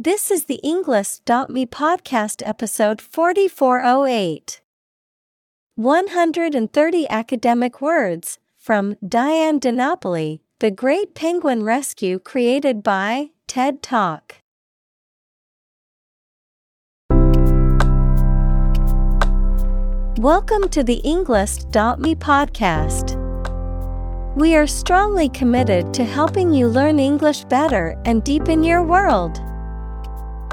This is the Englist.me podcast episode 4408. 130 academic words from Dyan deNapoli, The Great Penguin Rescue created by TED Talk. Welcome to the Englist.me podcast. We are strongly committed to helping you learn English better and deepen your world.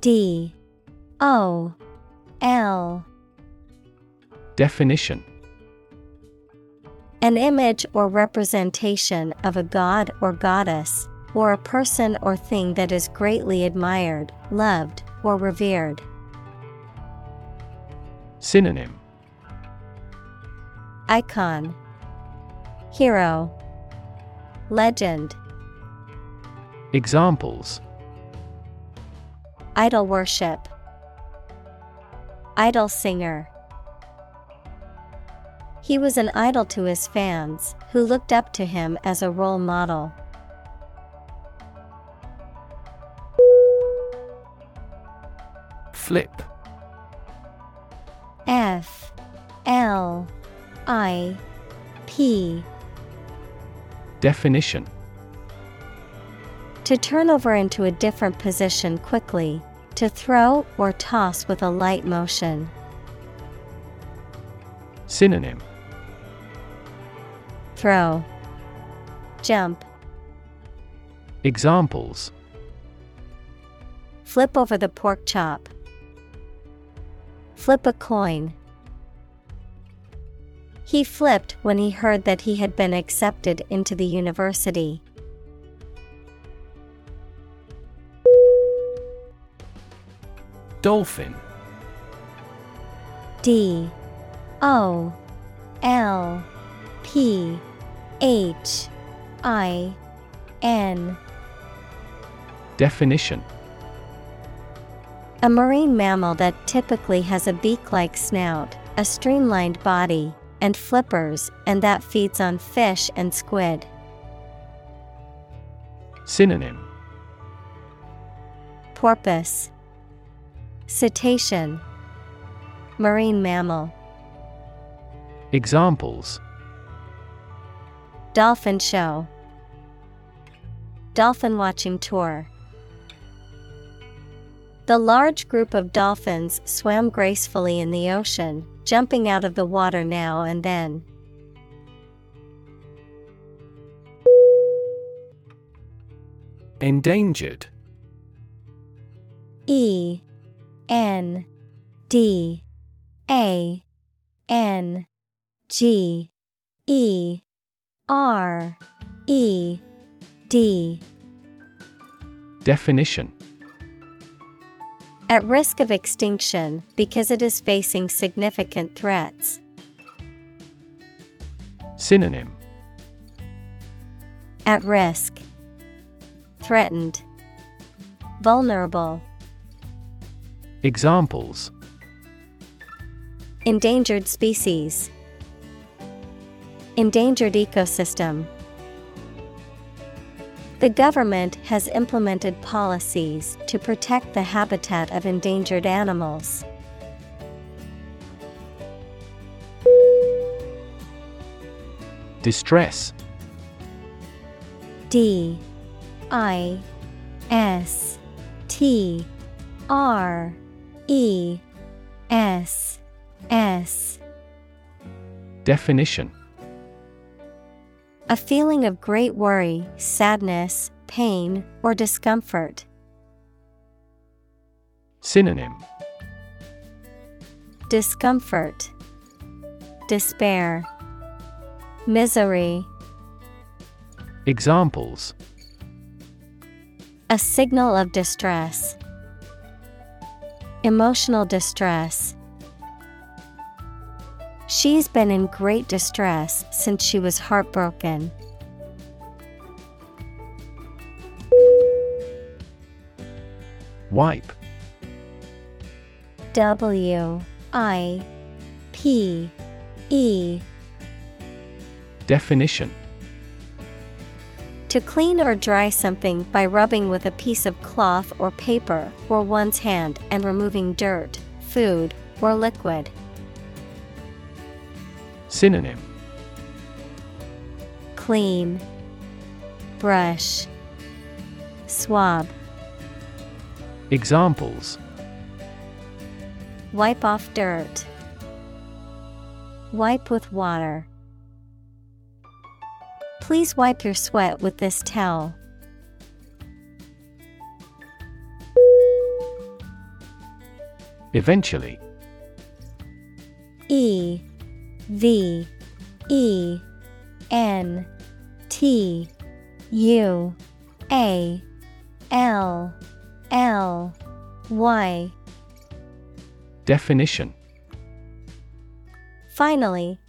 D. O. L. Definition. An image or representation of a god or goddess, or a person or thing that is greatly admired, loved, or revered. Synonym. Icon. Hero. Legend. Examples Idol worship. Idol singer. He was an idol to his fans, who looked up to him as a role model. Flip. F. L. I. P. Definition. To turn over into a different position quickly, to throw or toss with a light motion. Synonym Throw, jump, Examples flip over the pork chop, flip a coin. He flipped when he heard that he had been accepted into the university. Dolphin. D O L P H I N Definition A marine mammal that typically has a beak like snout, a streamlined body, and flippers, and that feeds on fish and squid. Synonym Porpoise, Cetacean, Marine mammal, Examples Dolphin show, Dolphin watching tour. The large group of dolphins swam gracefully in the ocean, jumping out of the water now and then. Endangered. E N D A N G E R E D Definition At risk of extinction because it is facing significant threats. Synonym At risk. Threatened. Vulnerable. Examples Endangered species. Endangered ecosystem. The government has implemented policies to protect the habitat of endangered animals. Distress. D I S T R E S S Definition A feeling of great worry, sadness, pain, or discomfort. Synonym Discomfort, Despair, Misery. Examples A signal of distress. Emotional distress. She's been in great distress since she was heartbroken. Wipe W I P E Definition To clean or dry something by rubbing with a piece of cloth or paper or one's hand and removing dirt, food, or liquid. Synonym Clean, Brush, Swab. Examples Wipe off dirt. Wipe with water. Please wipe your sweat with this towel. Eventually. E V E N T U A L L Y. Definition. Finally,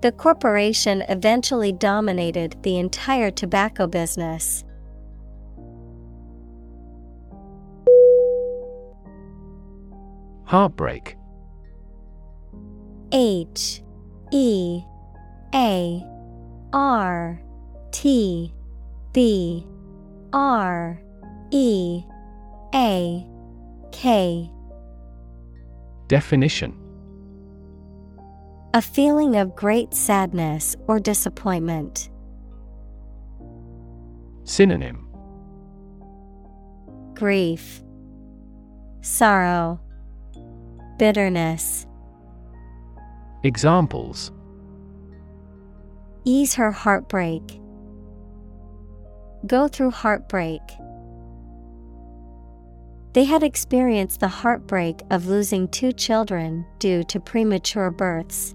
The corporation eventually dominated the entire tobacco business. Heartbreak. H E A R T B R E A K. Definition A feeling of great sadness or disappointment. Synonym Grief, Sorrow, Bitterness. Examples Ease her heartbreak. Go through heartbreak. They had experienced the heartbreak of losing two children due to premature births.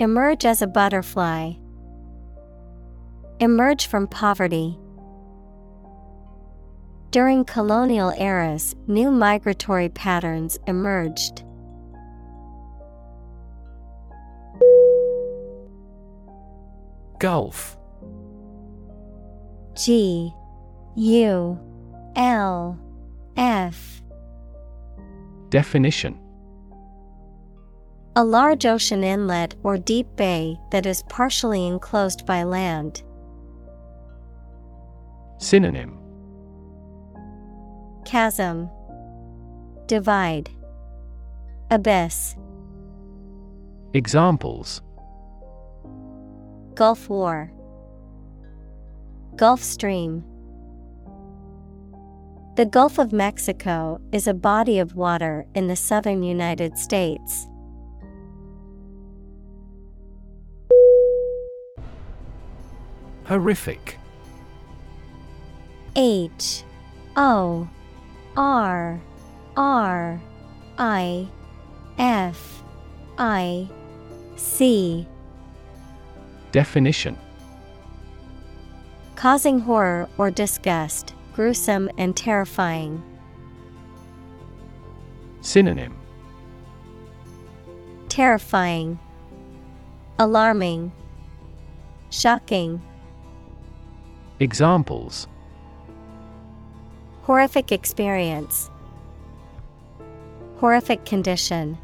Emerge as a butterfly. Emerge from poverty. During colonial eras, new migratory patterns emerged. Gulf G U L F Definition A large ocean inlet or deep bay that is partially enclosed by land. Synonym. Chasm. Divide. Abyss. Examples. Gulf War. Gulf Stream. The Gulf of Mexico is a body of water in the southern United States. Horrific. H O R R I F I C. Definition. Causing horror or disgust, gruesome and terrifying. Synonym. Terrifying, Alarming, Shocking. Examples. Horrific experience, Horrific condition.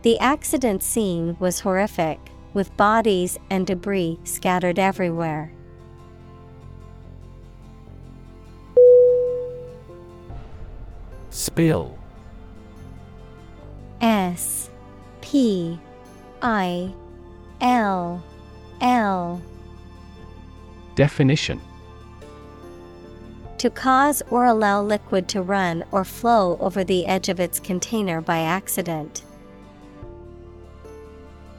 The accident scene was horrific, with bodies and debris scattered everywhere. Spill. S. P. I. L. L Definition To cause or allow liquid to run or flow over the edge of its container by accident.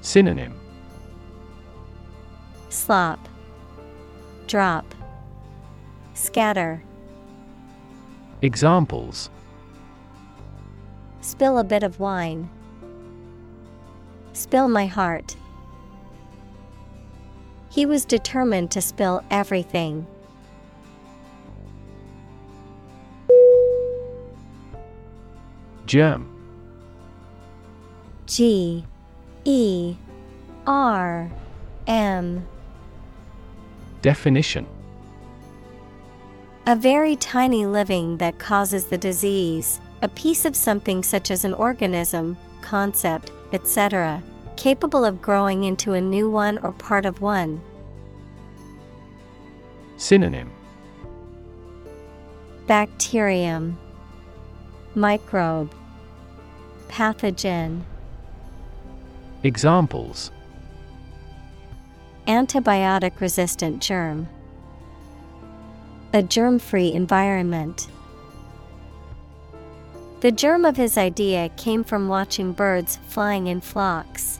Synonym Slop, Drop, Scatter. Examples Spill a bit of wine. Spill my heart. He was determined to spill everything. Germ G E R M Definition A very tiny living that causes the disease, a piece of something such as an organism, concept, etc., capable of growing into a new one or part of one. Synonym Bacterium, Microbe, Pathogen. Examples Antibiotic resistant germ. A germ free environment. The germ of his idea came from watching birds flying in flocks.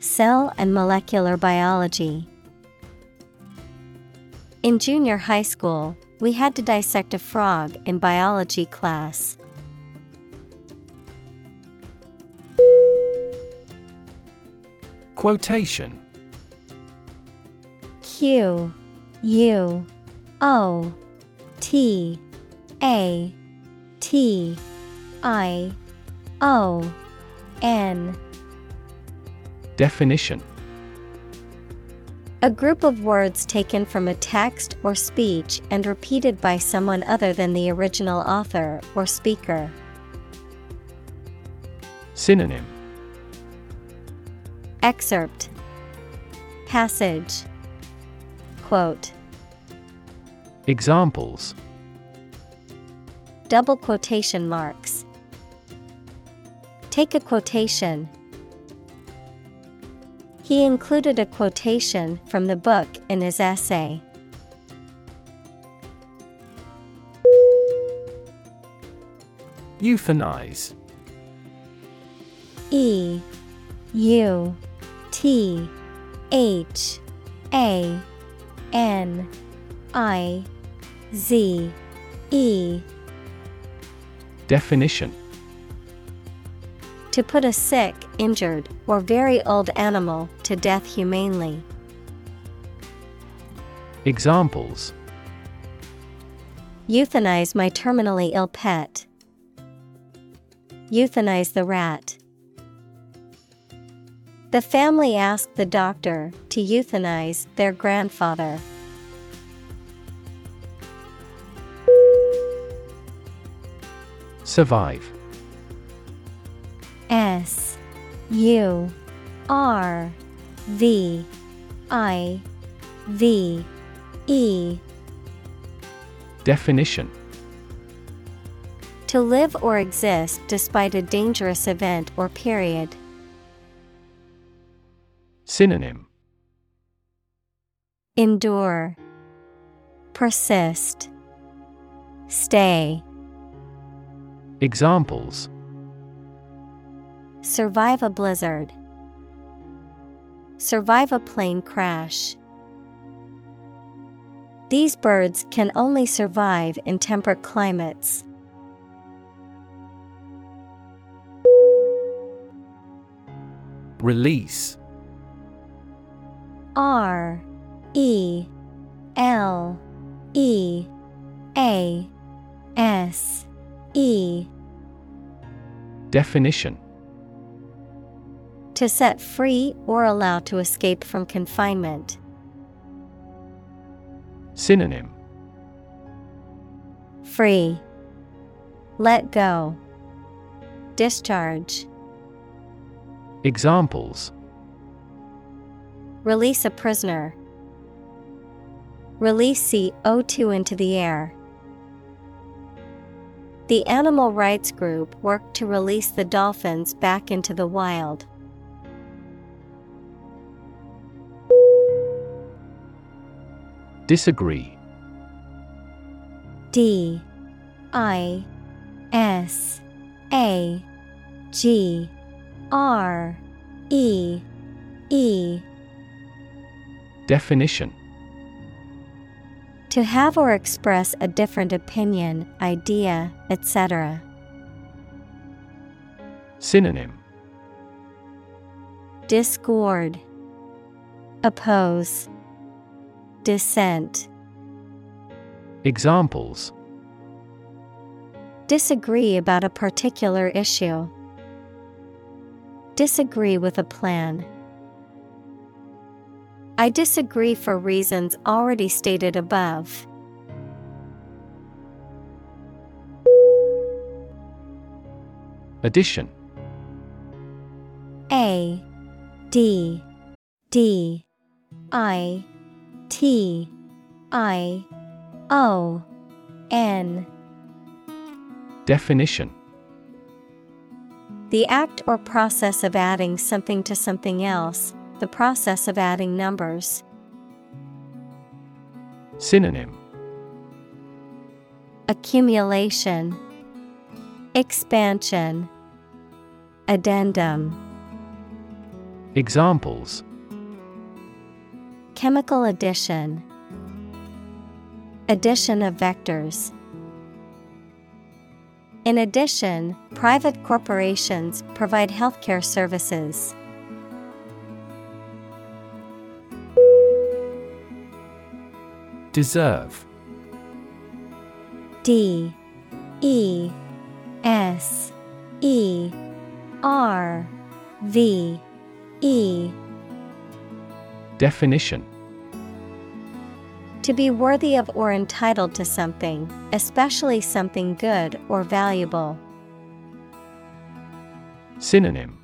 Cell and molecular biology. In junior high school, we had to dissect a frog in biology class. Quotation Q U O T A T I O N Definition A group of words taken from a text or speech and repeated by someone other than the original author or speaker. Synonym Excerpt Passage Quote Examples Double quotation marks. Take a quotation. He included a quotation from the book in his essay. Euthanize. E U T H A N I Z E. Definition To put a sick, injured, or very old animal to death humanely. Examples Euthanize my terminally ill pet. Euthanize the rat. The family asked the doctor to euthanize their grandfather. Survive S U R V I V E. Definition To live or exist despite a dangerous event or period. Synonym Endure, Persist, Stay. Examples Survive a blizzard. Survive a plane crash. These birds can only survive in temperate climates. Release R E L E A S E Definition To set free or allow to escape from confinement. Synonym Free. Let go. Discharge. Examples Release a prisoner. Release CO2 into the air. The animal rights group worked to release the dolphins back into the wild. Disagree. D I S A G R E E. Definition. To have or express a different opinion, idea, etc. Synonym. Discord, Oppose, Dissent. Examples Disagree about a particular issue. Disagree with a plan. I disagree for reasons already stated above. Addition A D D I T I O N. Definition. The act or process of adding something to something else, the process of adding numbers. Synonym. Accumulation, Expansion, Addendum. Examples Chemical addition, Addition of vectors. In addition, private corporations provide healthcare services. Deserve. D. E. S. E. R. V. E. Definition To be worthy of or entitled to something, especially something good or valuable. Synonym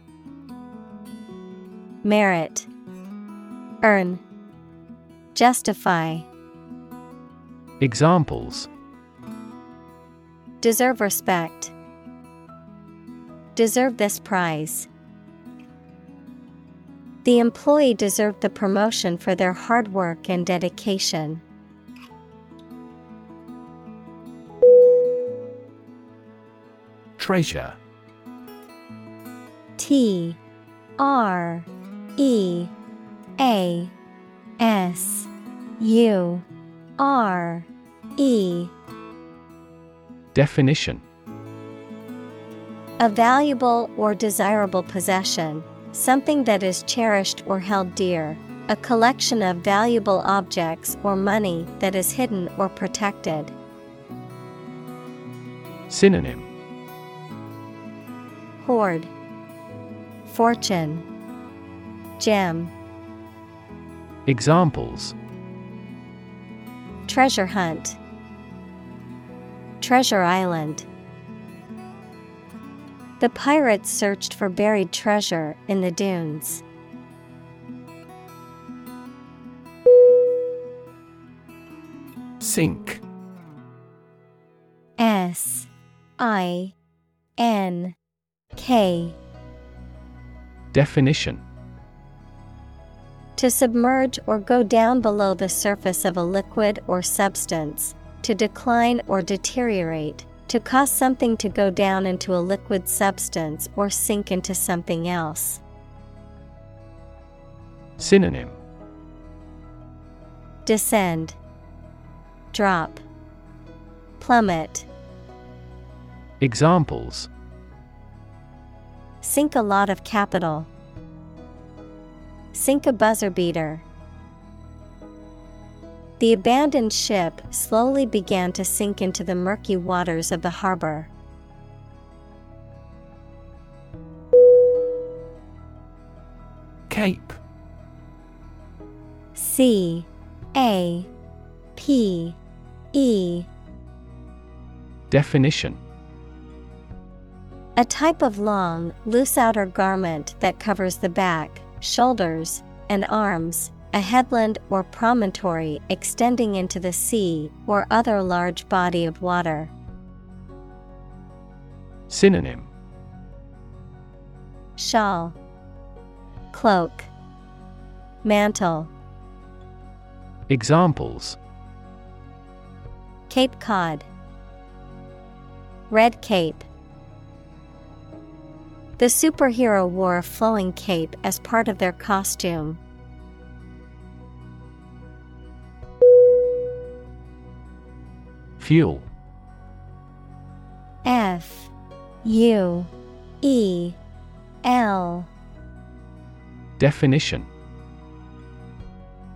Merit Earn Justify Examples Deserve respect. Deserve this prize. The employee deserved the promotion for their hard work and dedication. Treasure. T R E A S U R E. Definition. A valuable or desirable possession, something that is cherished or held dear, a collection of valuable objects or money that is hidden or protected. Synonym Hoard, Fortune, Gem, Examples Treasure Hunt, Treasure Island. The pirates searched for buried treasure in the dunes. Sink. S I N K. Definition To submerge or go down below the surface of a liquid or substance, to decline or deteriorate, to cause something to go down into a liquid substance or sink into something else. Synonym Descend, Drop, Plummet. Examples Sink a lot of capital. Sink a buzzer beater. The abandoned ship slowly began to sink into the murky waters of the harbor. Cape. C A P E Definition A type of long, loose outer garment that covers the back, shoulders, and arms, a headland or promontory extending into the sea or other large body of water. Synonym. Shawl, Cloak, Mantle, Examples. Cape Cod, Red Cape. The superhero wore a flowing cape as part of their costume. Fuel. F. U. E. L. Definition.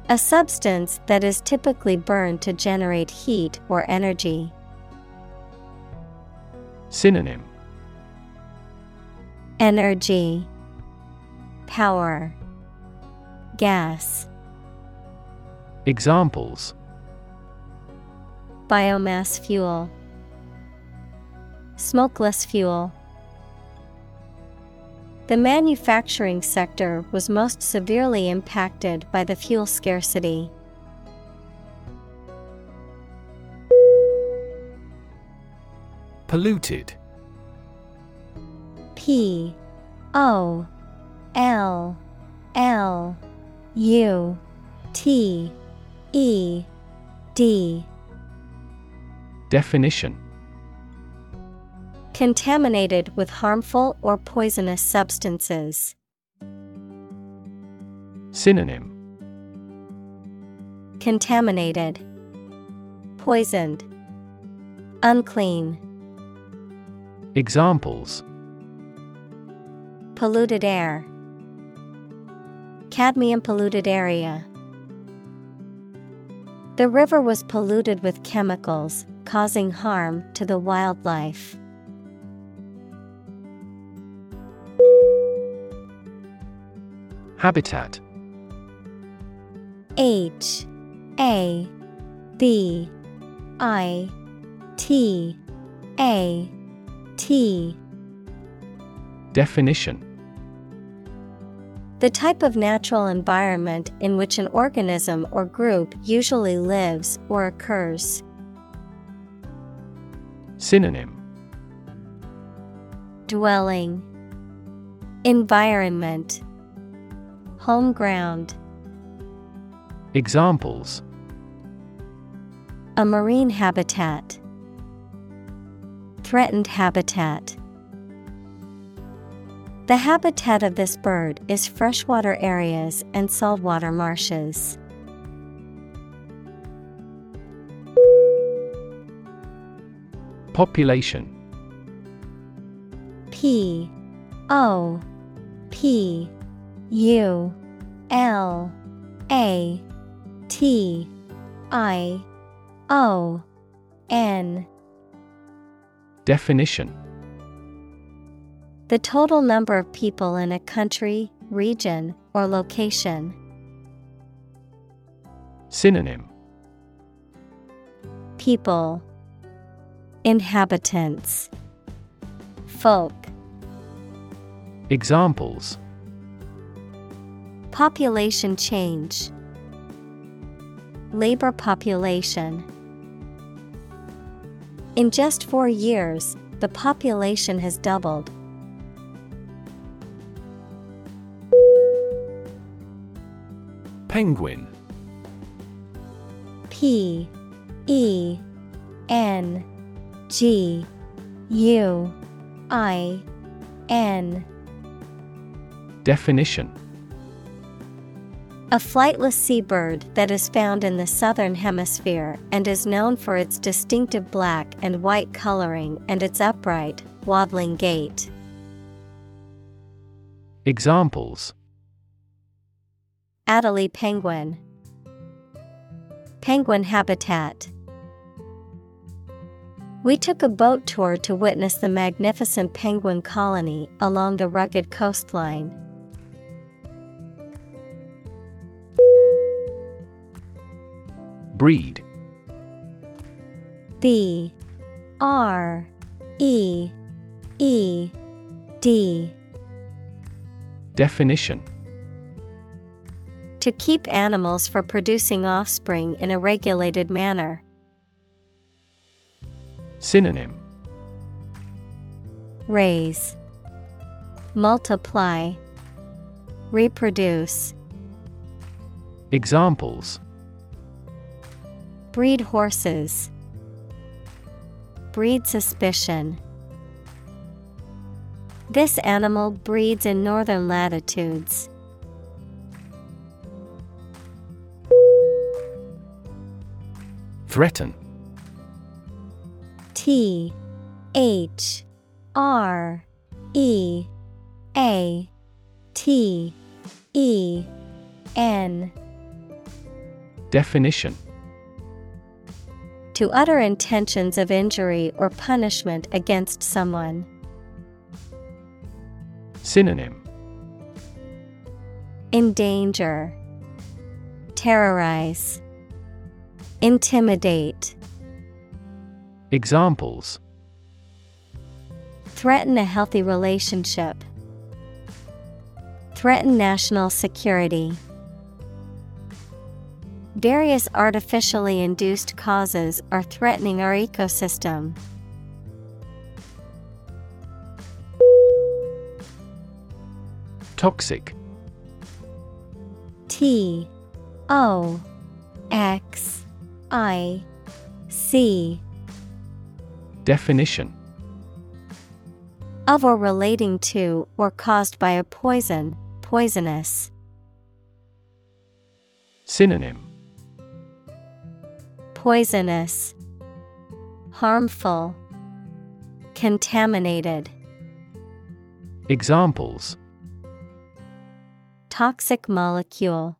A substance that is typically burned to generate heat or energy. Synonym Energy, Power, Gas. Examples Biomass fuel, Smokeless fuel. The manufacturing sector was most severely impacted by the fuel scarcity. Polluted. P O L L U T E D. Definition. Contaminated with harmful or poisonous substances. Synonym. Contaminated, Poisoned, Unclean, Examples Polluted air, Cadmium polluted area. The river was polluted with chemicals, causing harm to the wildlife. Habitat H A B I T A T Definition The type of natural environment in which an organism or group usually lives or occurs. Synonym. Dwelling. Environment. Home ground. Examples. A marine habitat. Threatened habitat The habitat of this bird is freshwater areas and saltwater marshes. Population. P O P U L A T I O N. Definition The total number of people in a country, region, or location. Synonym. People. Inhabitants. Folk. Examples. Population change. Labor population. In just four years, the population has doubled. Penguin. P E N G U I N. Definition. A flightless seabird that is found in the southern hemisphere and is known for its distinctive black and white coloring and its upright, waddling gait. Examples Adelie penguin. Penguin habitat. We took a boat tour to witness the magnificent penguin colony along the rugged coastline. Breed. B. R. E. E. D. Definition To keep animals for producing offspring in a regulated manner. Synonym Raise, Multiply, Reproduce. Examples Breed horses. Breed suspicion. This animal breeds in northern latitudes. Threaten. T H R E A T E N. Definition. To utter intentions of injury or punishment against someone. Synonym. Endanger, Terrorize, Intimidate. Examples Threaten a healthy relationship. Threaten national security. Various artificially induced causes are threatening our ecosystem. Toxic T O X I C Definition. Of or relating to or caused by a poison, poisonous. Synonym. Poisonous, Harmful, Contaminated. Examples. Toxic molecule,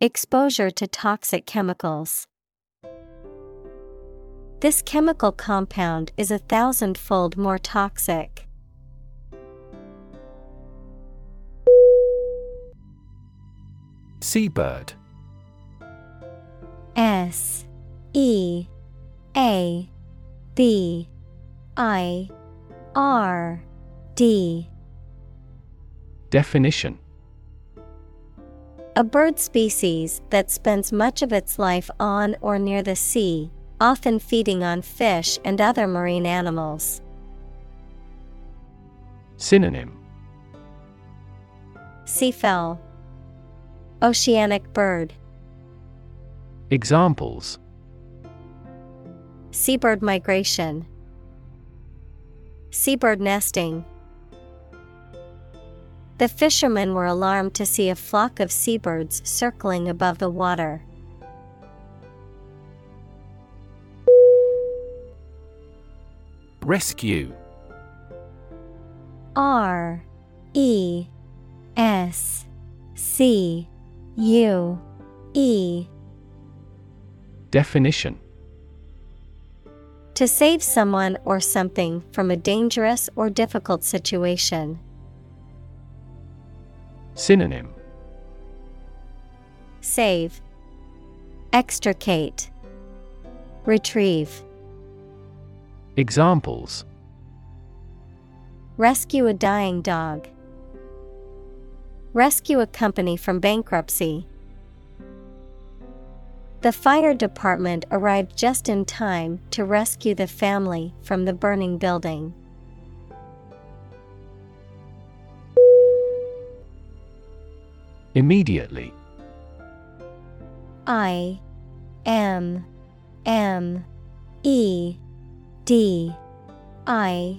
Exposure to toxic chemicals. This chemical compound is a thousandfold more toxic. Seabird S E A B I R D Definition A bird species that spends much of its life on or near the sea, often feeding on fish and other marine animals. Synonym. Seafowl. Oceanic bird. Examples. Seabird migration. Seabird nesting The fishermen were alarmed to see a flock of seabirds circling above the water. Rescue R E S C U E Definition To save someone or something from a dangerous or difficult situation. Synonym Save, Extricate, Retrieve. Examples Rescue a dying dog. Rescue a company from bankruptcy. The fire department arrived just in time to rescue the family from the burning building. Immediately. I M M E D I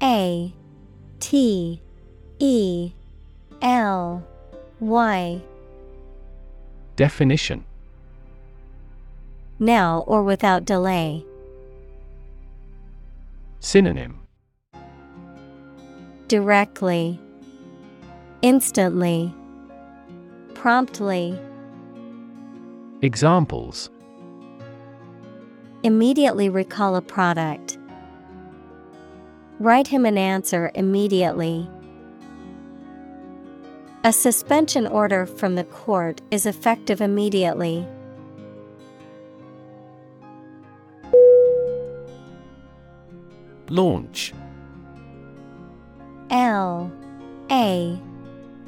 A T E L Y. Definition. Now or without delay. Synonym. Directly, Instantly, Promptly. Examples Immediately recall a product. Write him an answer immediately. A suspension order from the court is effective immediately. Launch L A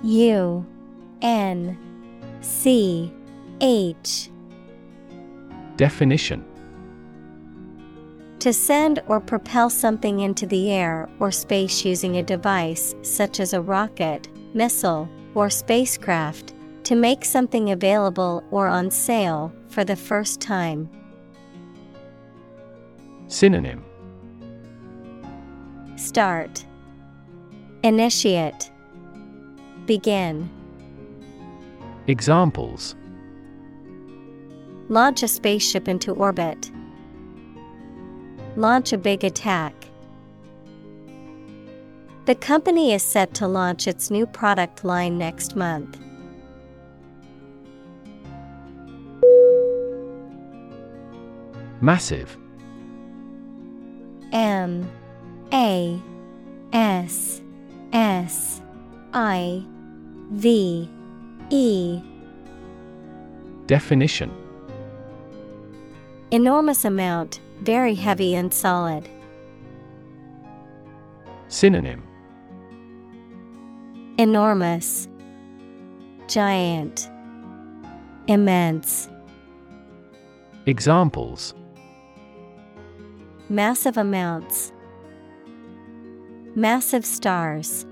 U N C H. Definition. To send or propel something into the air or space using a device such as a rocket, missile, or spacecraft, to make something available or on sale for the first time. Synonym. Start. Initiate. Begin Examples. Launch a spaceship into orbit. Launch a big attack. The company is set to launch its new product line next month. Massive. M. A. S. S. I. V E Definition Enormous amount, very heavy and solid. Synonym Enormous, Giant, Immense. Examples Massive amounts. Massive stars.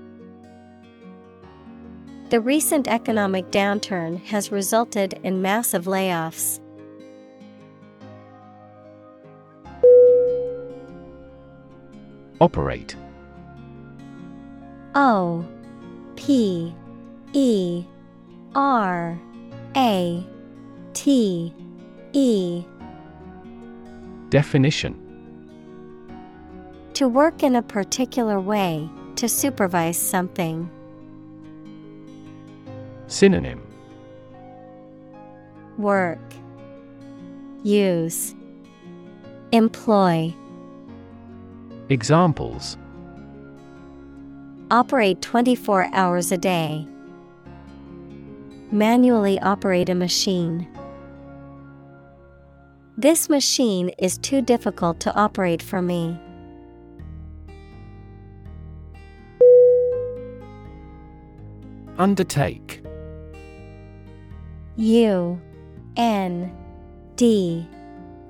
The recent economic downturn has resulted in massive layoffs. Operate O P E R A T E Definition To work in a particular way, to supervise something. Synonym Work, Use, Employ. Examples Operate 24 hours a day. Manually operate a machine. This machine is too difficult to operate for me. Undertake U N D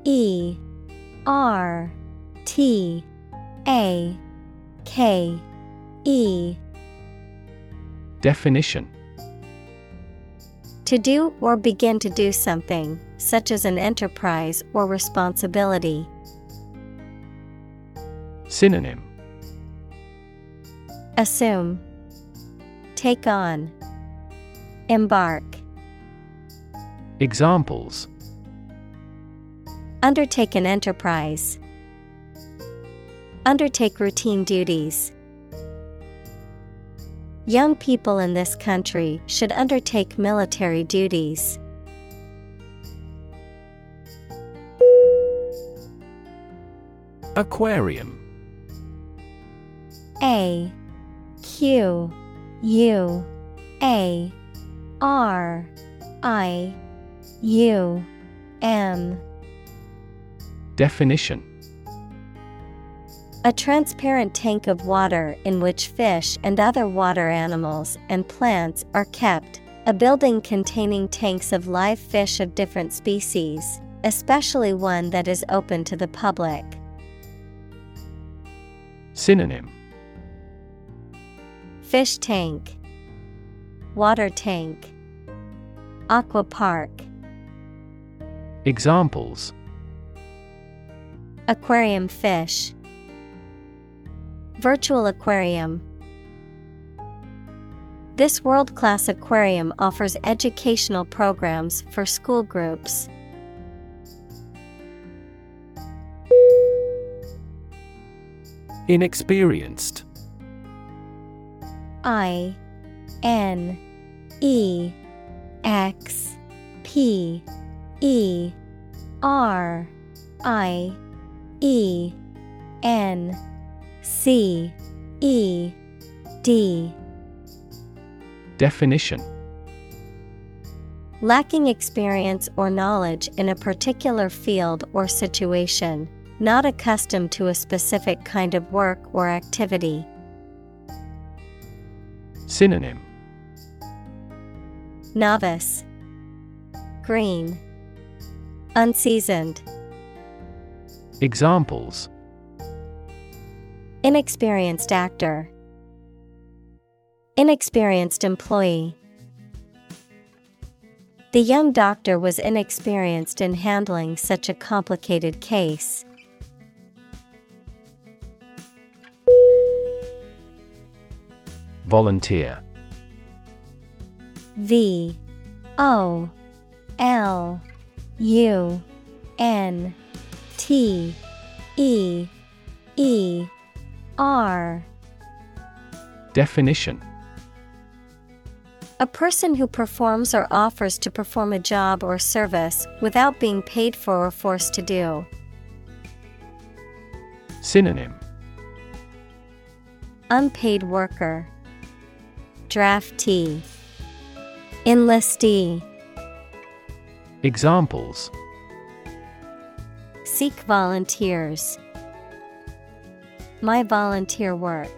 E R T A K E. Definition. To do or begin to do something, such as an enterprise or responsibility. Synonym. Assume, Take on, Embark. Examples Undertake an enterprise. Undertake routine duties. Young people in this country should undertake military duties. Aquarium A Q U A R I U M. Definition. A transparent tank of water in which fish and other water animals and plants are kept, A building containing tanks of live fish of different species, especially one that is open to the public. Synonym. Fish tank, Water tank, Aqua park. Examples Aquarium fish, Virtual aquarium. This world class aquarium offers educational programs for school groups. Inexperienced I N E X P E R I E N C E D. Definition. Lacking experience or knowledge in a particular field or situation, not accustomed to a specific kind of work or activity. Synonym. Novice, Green, Unseasoned. Examples Inexperienced actor, Inexperienced employee. The young doctor was inexperienced in handling such a complicated case. Volunteer V O L U N T E E R. Definition. A person who performs or offers to perform a job or service without being paid for or forced to do. Synonym. Unpaid worker, Draftee, Enlistee. Examples Seek volunteers. My volunteer work.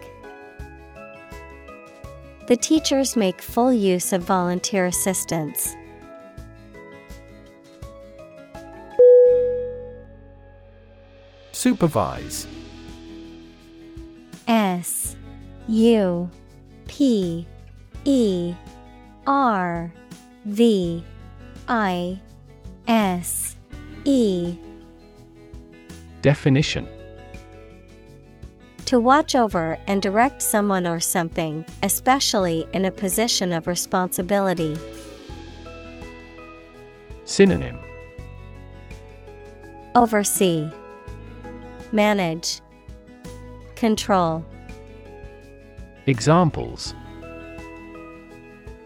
The teachers make full use of volunteer assistance. Supervise S U P E R V I S E Definition To watch over and direct someone or something, especially in a position of responsibility. Synonym Oversee, Manage, Control. Examples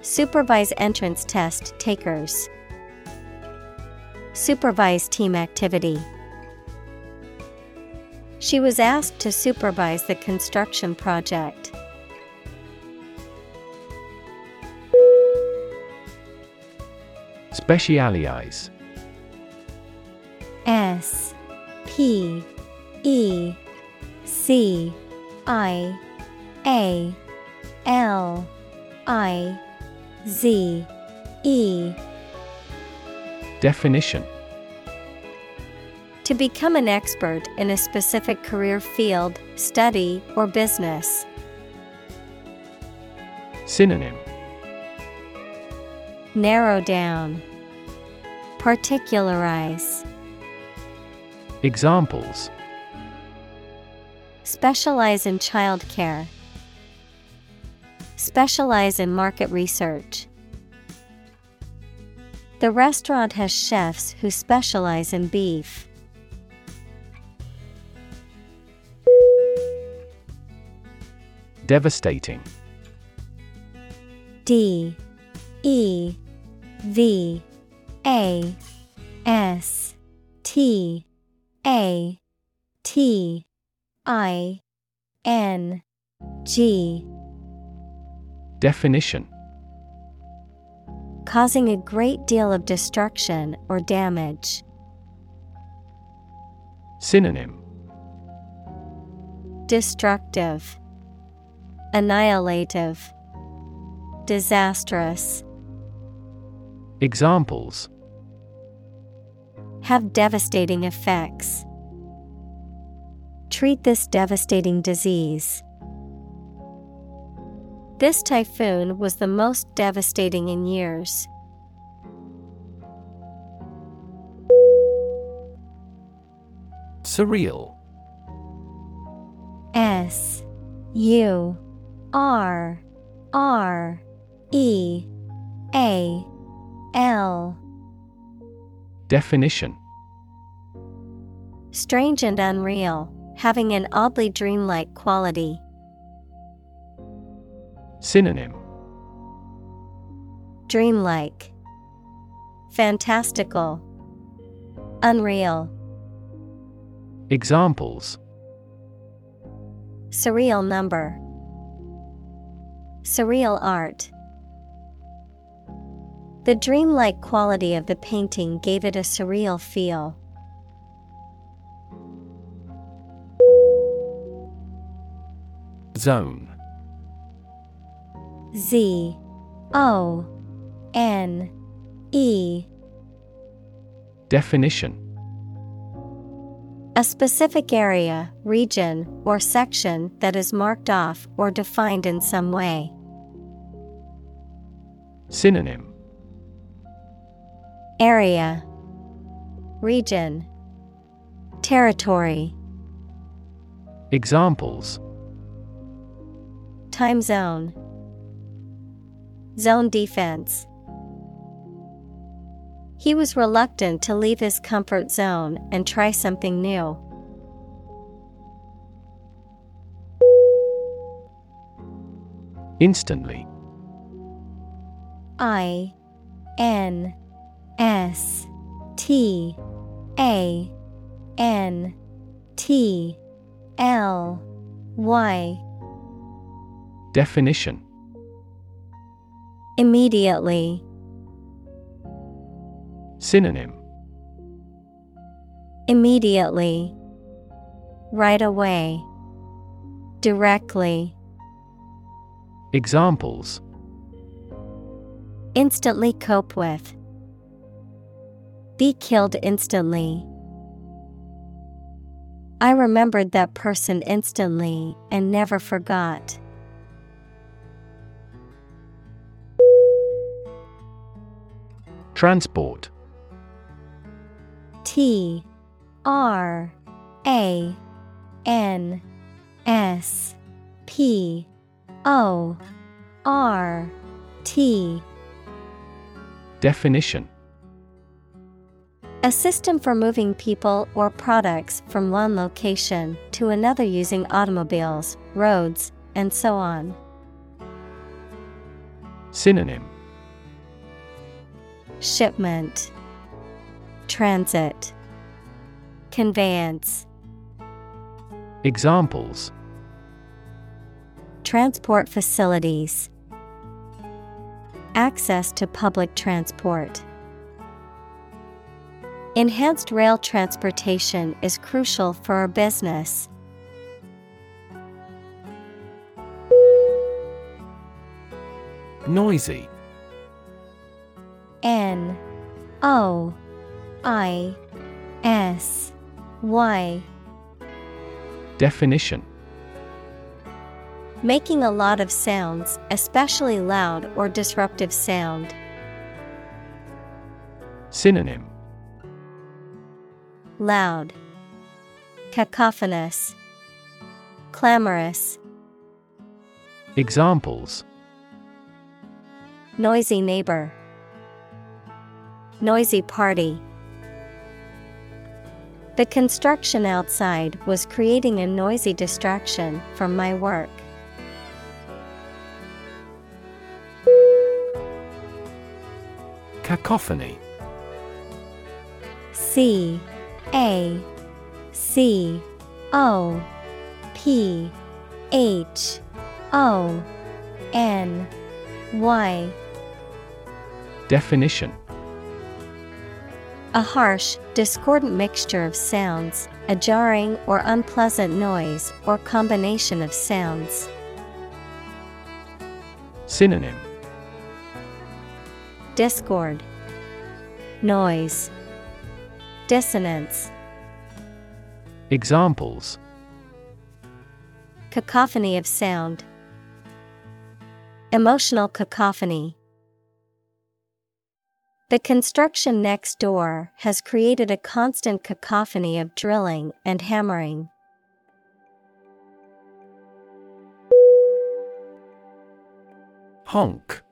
Supervise entrance test takers. Supervise team activity. She was asked to supervise the construction project. Specialize S P E C I A L I Z E Definition To become an expert in a specific career field, study, or business. Synonym Narrow down. Particularize. Examples Specialize in childcare. Specialize in market research. The restaurant has chefs who specialize in beef. Devastating. D E V A S T A T I N G. Definition Causing a great deal of destruction or damage. Synonym Destructive, Annihilative, Disastrous. Examples Have devastating effects. Treat this devastating disease. This typhoon was the most devastating in years. Surreal S U R R E A L Definition Strange and unreal, having an oddly dreamlike quality. Synonym Dreamlike, Fantastical, Unreal. Examples Surreal number, Surreal art. The dreamlike quality of the painting gave it a surreal feel. Zone Z O N E. Definition. A specific area, region, or section that is marked off or defined in some way. Synonym. Area. Region. Territory. Examples. Time zone Zone defense. He was reluctant to leave his comfort zone and try something new. Instantly. I N S T A N T L Y. Definition Immediately. Synonym. Immediately. Right away. Directly. Examples. Instantly cope with. Be killed instantly. I remembered that person instantly and never forgot. Transport. T R A N S P O R T. Definition. A system for moving people or products from one location to another using automobiles, roads, and so on. Synonym Shipment Transit Conveyance Examples Transport facilities Access to public transport. Enhanced rail transportation is crucial for our business. Noisy N O I S Y. Definition. Making a lot of sounds, especially loud or disruptive sound. Synonym. Loud, Cacophonous, Clamorous, Examples. Noisy neighbor, Noisy party. The construction outside was creating a noisy distraction from my work. Cacophony C A C O P H O N Y Definition A harsh, discordant mixture of sounds, a jarring or unpleasant noise or combination of sounds. Synonym. Discord, noise, dissonance, Examples. Cacophony of sound, emotional cacophony. The construction next door has created a constant cacophony of drilling and hammering. Honk.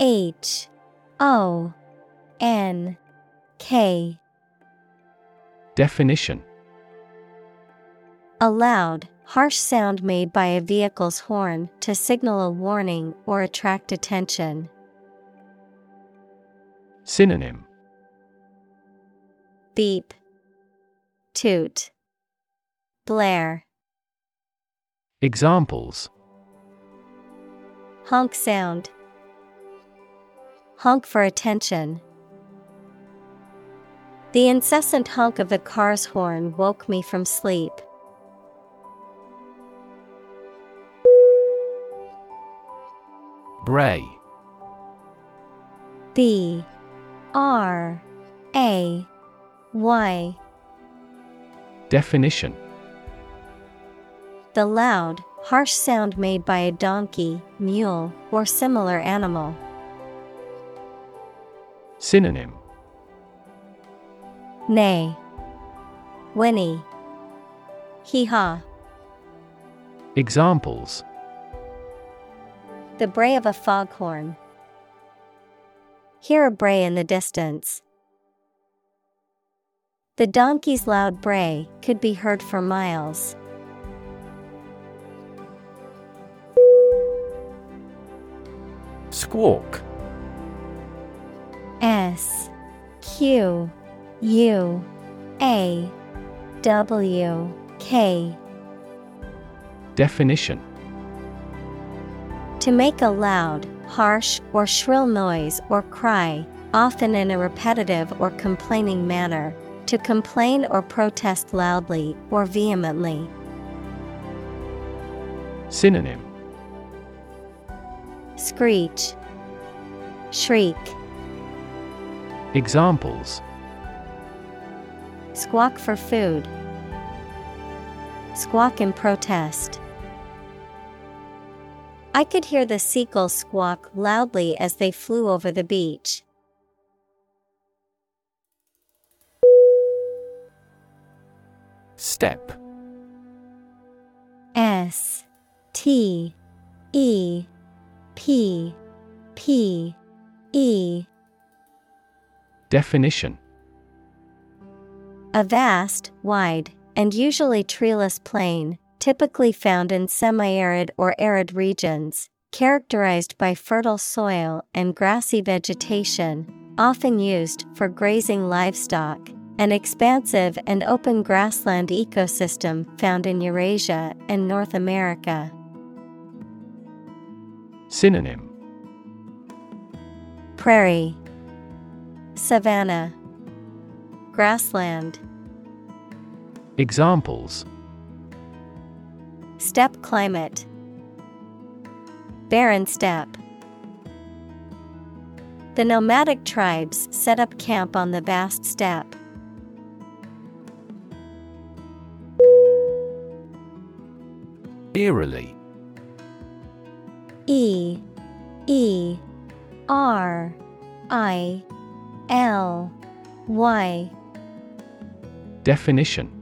H O N K Definition A loud, harsh sound made by a vehicle's horn to signal a warning or attract attention. Synonym. Beep, toot, blare, Examples. Honk sound, honk for attention. The incessant honk of the car's horn woke me from sleep. Bray. B R A Y Definition The loud, harsh sound made by a donkey, mule, or similar animal. Synonym Neigh, whinny, hee haw. Examples The bray of a foghorn. Hear a bray in the distance. The donkey's loud bray could be heard for miles. Squawk. S Q U A W K Definition To make a loud, harsh, or shrill noise or cry, often in a repetitive or complaining manner, to complain or protest loudly or vehemently. Synonym. Screech, Shriek, Examples. Squawk for food, Squawk in protest. I could hear the seagulls squawk loudly as they flew over the beach. Steppe. S T E P P E. Definition. A vast, wide, and usually treeless plain, typically found in semi-arid or arid regions, characterized by fertile soil and grassy vegetation, often used for grazing livestock. An expansive and open grassland ecosystem found in Eurasia and North America. Synonym Prairie, Savanna, Grassland, Examples Steppe climate, Barren steppe. The nomadic tribes set up camp on the vast steppe. Eerily E E R I L Y Definition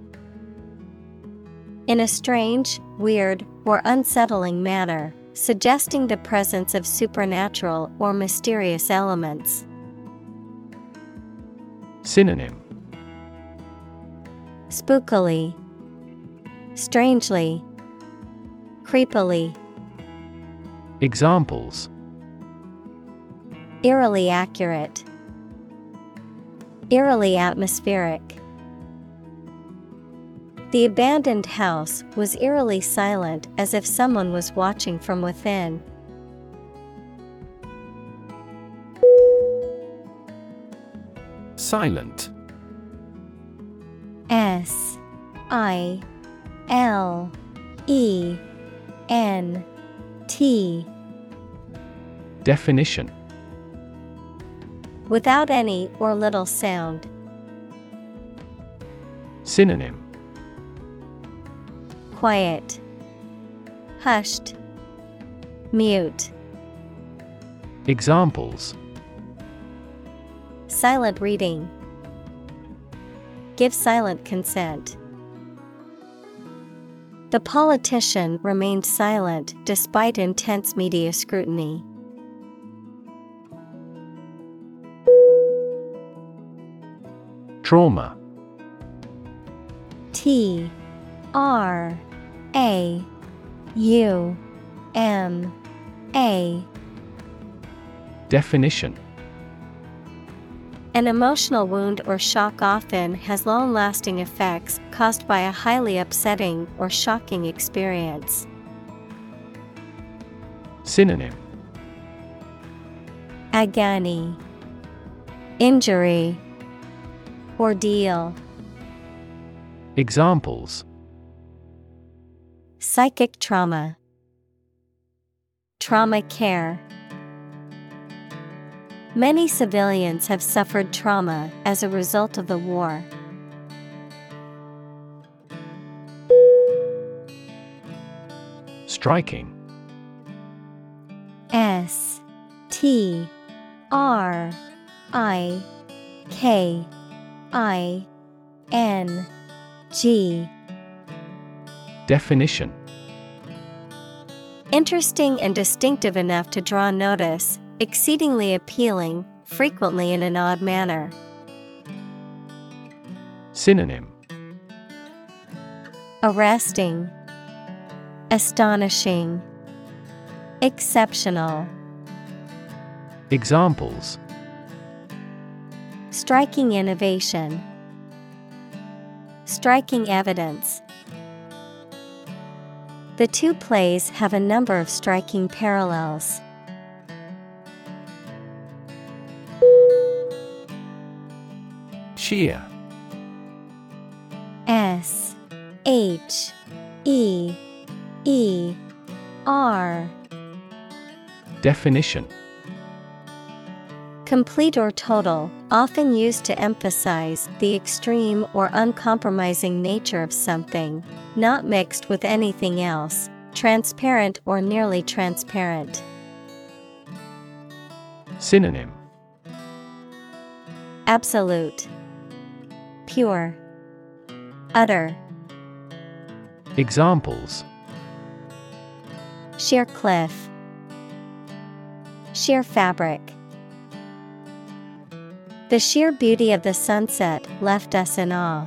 In a strange, weird, or unsettling manner, suggesting the presence of supernatural or mysterious elements. Synonym. Spookily, strangely, creepily, Examples. Eerily accurate, eerily atmospheric. The abandoned house was eerily silent as if someone was watching from within. Silent S I L E N T Definition without any or little sound. Synonym Quiet, hushed, mute. Examples Silent reading. Give silent consent. The politician remained silent despite intense media scrutiny. Trauma T R A U M A Definition An emotional wound or shock often has long lasting effects caused by a highly upsetting or shocking experience. Synonym Agony, Injury, Ordeal. Examples Psychic trauma, Trauma care. Many civilians have suffered trauma as a result of the war. Striking S T R I K I N G Definition Interesting and distinctive enough to draw notice, exceedingly appealing, frequently in an odd manner. Synonym Arresting, Astonishing, Exceptional. Examples Striking innovation, Striking evidence. The two plays have a number of striking parallels. Sheer S. H. E. E. R. Definition. Complete or total, often used to emphasize the extreme or uncompromising nature of something, not mixed with anything else, transparent or nearly transparent. Synonym Absolute, Pure, Utter, Examples Sheer cliff, Sheer fabric. The sheer beauty of the sunset left us in awe.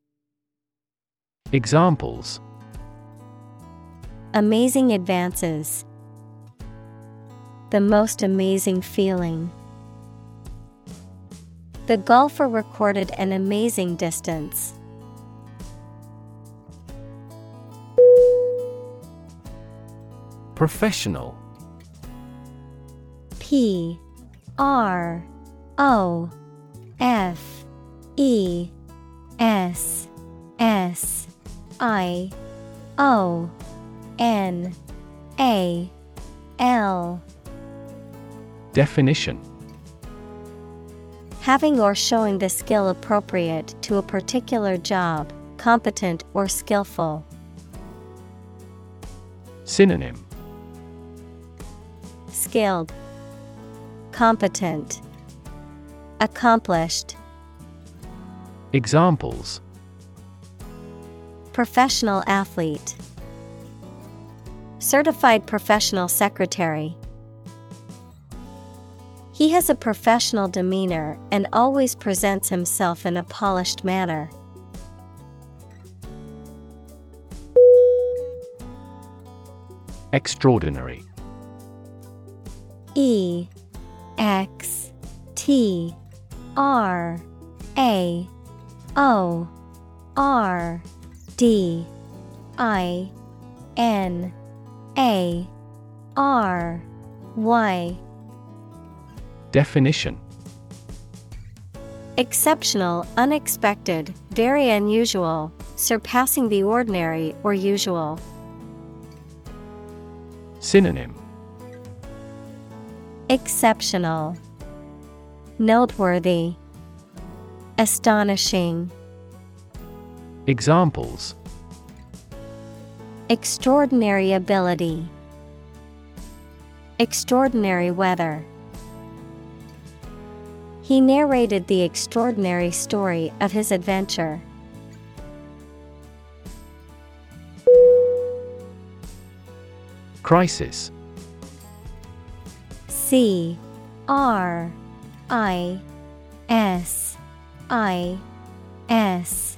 Examples Amazing advances. The most amazing feeling. The golfer recorded an amazing distance. Professional P R O F E S S I O N A L Definition. Having or showing the skill appropriate to a particular job, competent or skillful. Synonym. Skilled, Competent, Accomplished. Examples Professional athlete, Certified professional secretary. He has a professional demeanor and always presents himself in a polished manner. Extraordinary. E X T R A O R D I N A R Y. Definition. Exceptional, unexpected, very unusual, surpassing the ordinary or usual. Synonym. Exceptional, Noteworthy, Astonishing, Examples Extraordinary ability, Extraordinary weather. He narrated the extraordinary story of his adventure. Crisis C R I S I S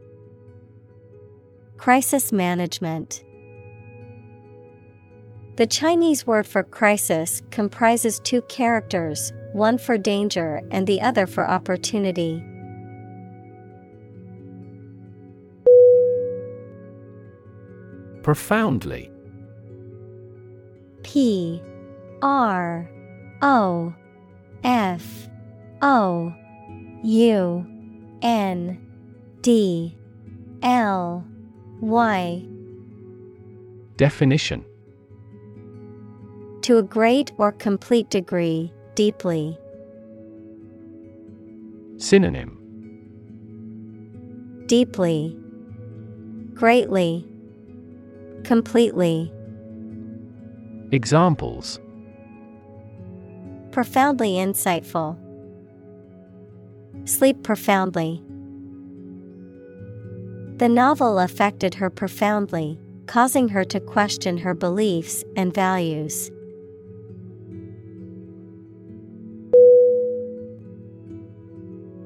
Crisis management The Chinese word for crisis comprises two characters, one for danger and the other for opportunity. Profoundly P R O F O U N D L Y Definition To a great or complete degree, deeply. Synonym Deeply, greatly, completely. Examples Profoundly insightful. Sleep profoundly. The novel affected her profoundly, causing her to question her beliefs and values.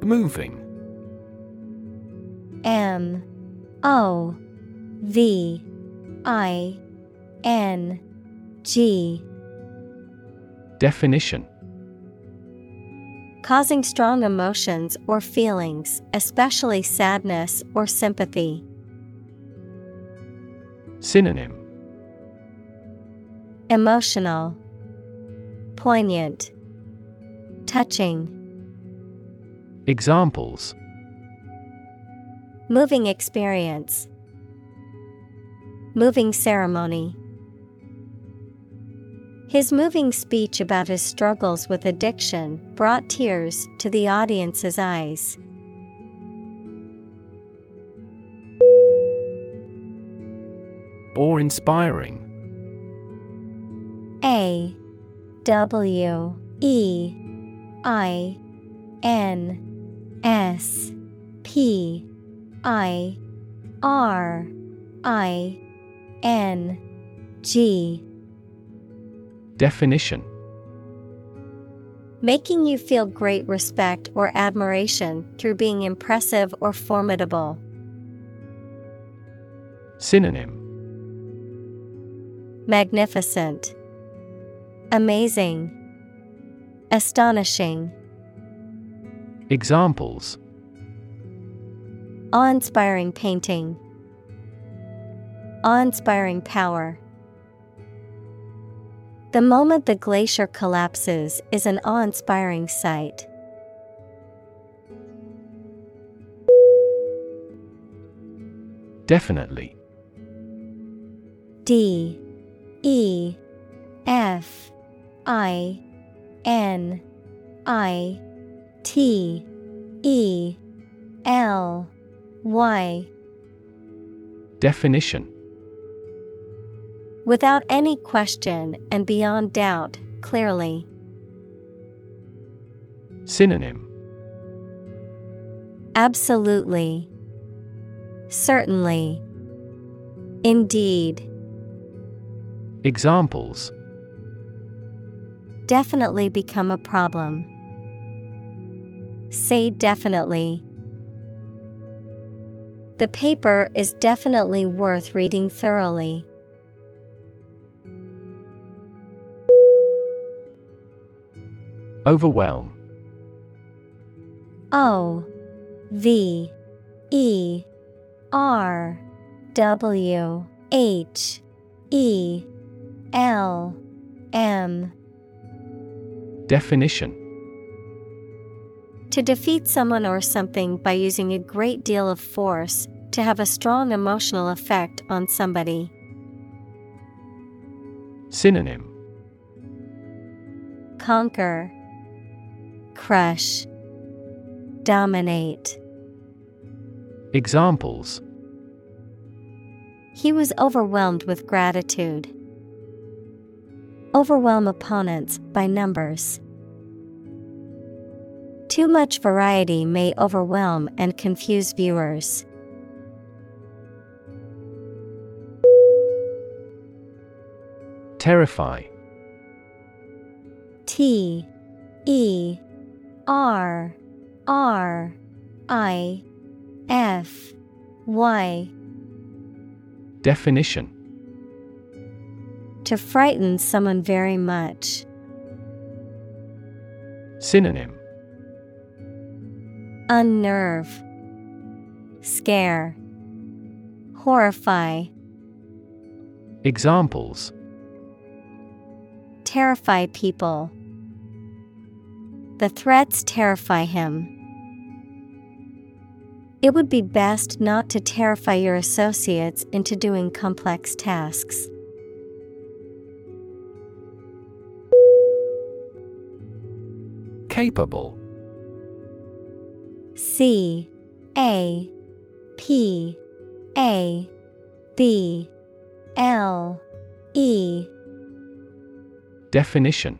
Moving. M. O. V. I. N. G. Definition Causing strong emotions or feelings, especially sadness or sympathy. Synonym Emotional, Poignant, Touching. Examples Moving experience. Moving ceremony. His moving speech about his struggles with addiction brought tears to the audience's eyes. Awe inspiring A W E I N S P I R I N G Definition Making you feel great respect or admiration through being impressive or formidable. Synonym Magnificent, Amazing, Astonishing. Examples Awe inspiring painting, Awe inspiring power. The moment the glacier collapses is an awe inspiring sight. Definitely. D E F I N I T E L Y. Definition Without any question and beyond doubt, clearly. Synonym Absolutely. Certainly. Indeed. Examples Definitely become a problem. Say definitely. The paper is definitely worth reading thoroughly. Overwhelm. O V E R W H E L M. Definition. To defeat someone or something by using a great deal of force, to have a strong emotional effect on somebody. Synonym. Conquer, Crush, Dominate. Examples He was overwhelmed with gratitude. Overwhelm opponents by numbers. Too much variety may overwhelm and confuse viewers. Terrify T E R R I F Y. Definition. To frighten someone very much. Synonym. Unnerve, Scare, Horrify, Examples. Terrify people. The threats terrify him. It would be best not to terrify your associates into doing complex tasks. Capable. C. A. P. A. B. L. E. Definition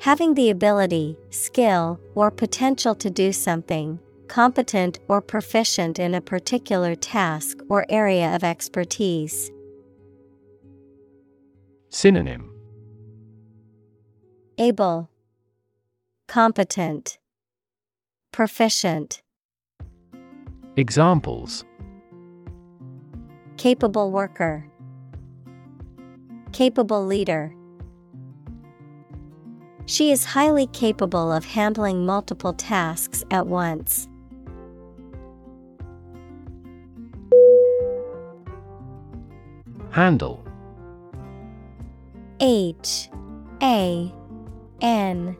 Having the ability, skill, or potential to do something, competent or proficient in a particular task or area of expertise. Synonym. Able, Competent, Proficient, Examples. Capable worker, Capable leader. She is highly capable of handling multiple tasks at once. Handle H A N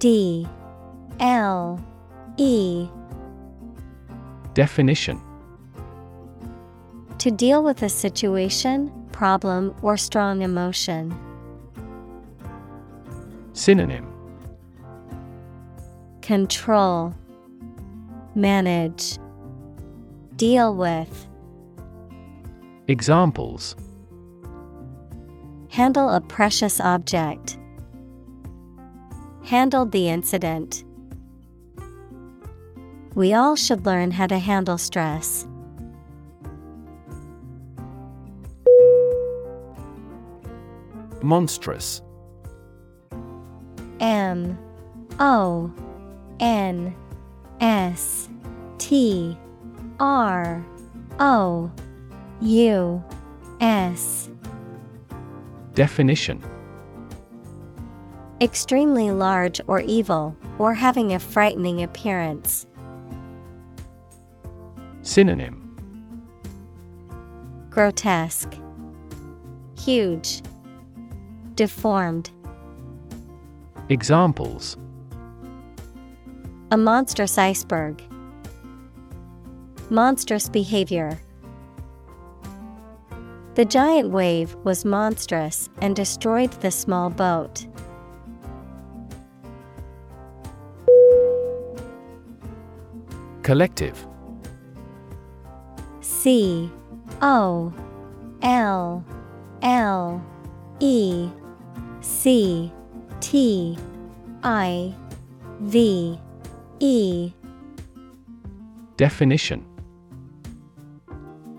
D L E Definition To deal with a situation, problem, or strong emotion. Synonym Control, Manage, Deal with. Examples Handle a precious object. Handled the incident. We all should learn how to handle stress. Monstrous M O N S T R O U S. Definition. Extremely large or evil, or having a frightening appearance. Synonym. Grotesque, Huge, Deformed. Examples. A monstrous iceberg. Monstrous behavior. The giant wave was monstrous and destroyed the small boat. Collective. C. O. L. L. E. C T I V E. Definition.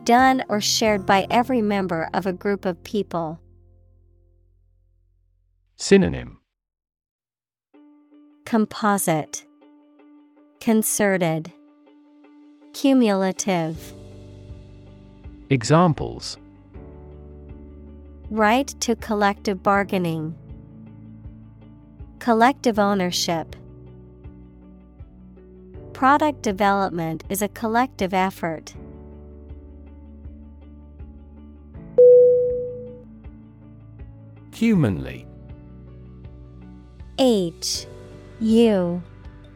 Done or shared by every member of a group of people. Synonym. Composite. Concerted. Cumulative. Examples. Right to collective bargaining Collective ownership. Product development is a collective effort. Humanly. H U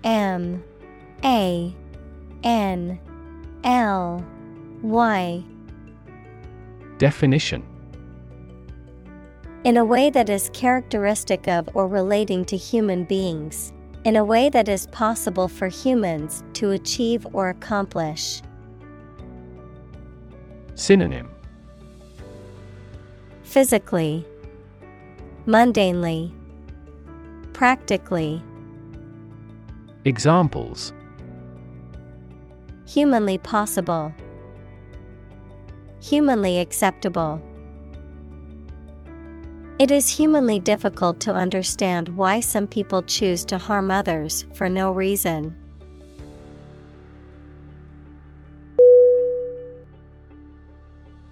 M A N L Y. Definition In a way that is characteristic of or relating to human beings. In a way that is possible for humans to achieve or accomplish. Synonym Physically, Mundanely, Practically, Examples Humanly possible, Humanly acceptable. It is humanly difficult to understand why some people choose to harm others for no reason.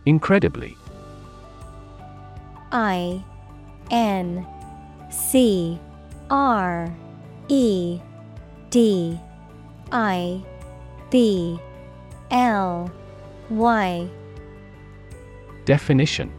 Incredibly. I N C R E D I B L Y. Definition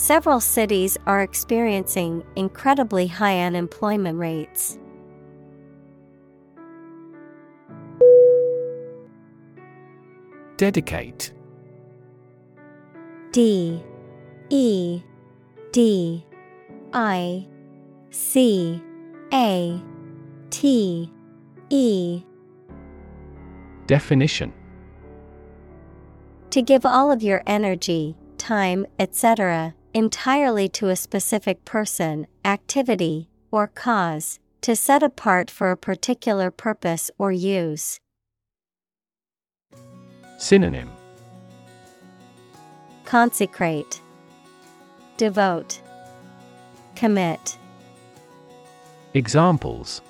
Several cities are experiencing incredibly high unemployment rates. Dedicate. D. E. D. I. C. A. T. E. Definition. To give all of your energy, time, etc., entirely to a specific person, activity, or cause, to set apart for a particular purpose or use. Synonym Consecrate, Devote, Commit. Examples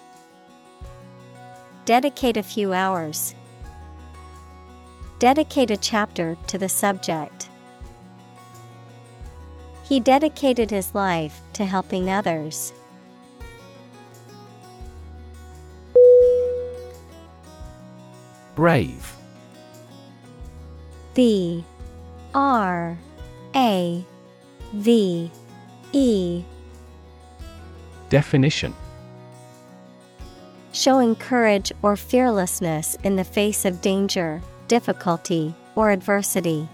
Dedicate a few hours. Dedicate a chapter to the subject. He dedicated his life to helping others. Brave. B R. A. V. E. Definition. Showing courage or fearlessness in the face of danger, difficulty, or adversity.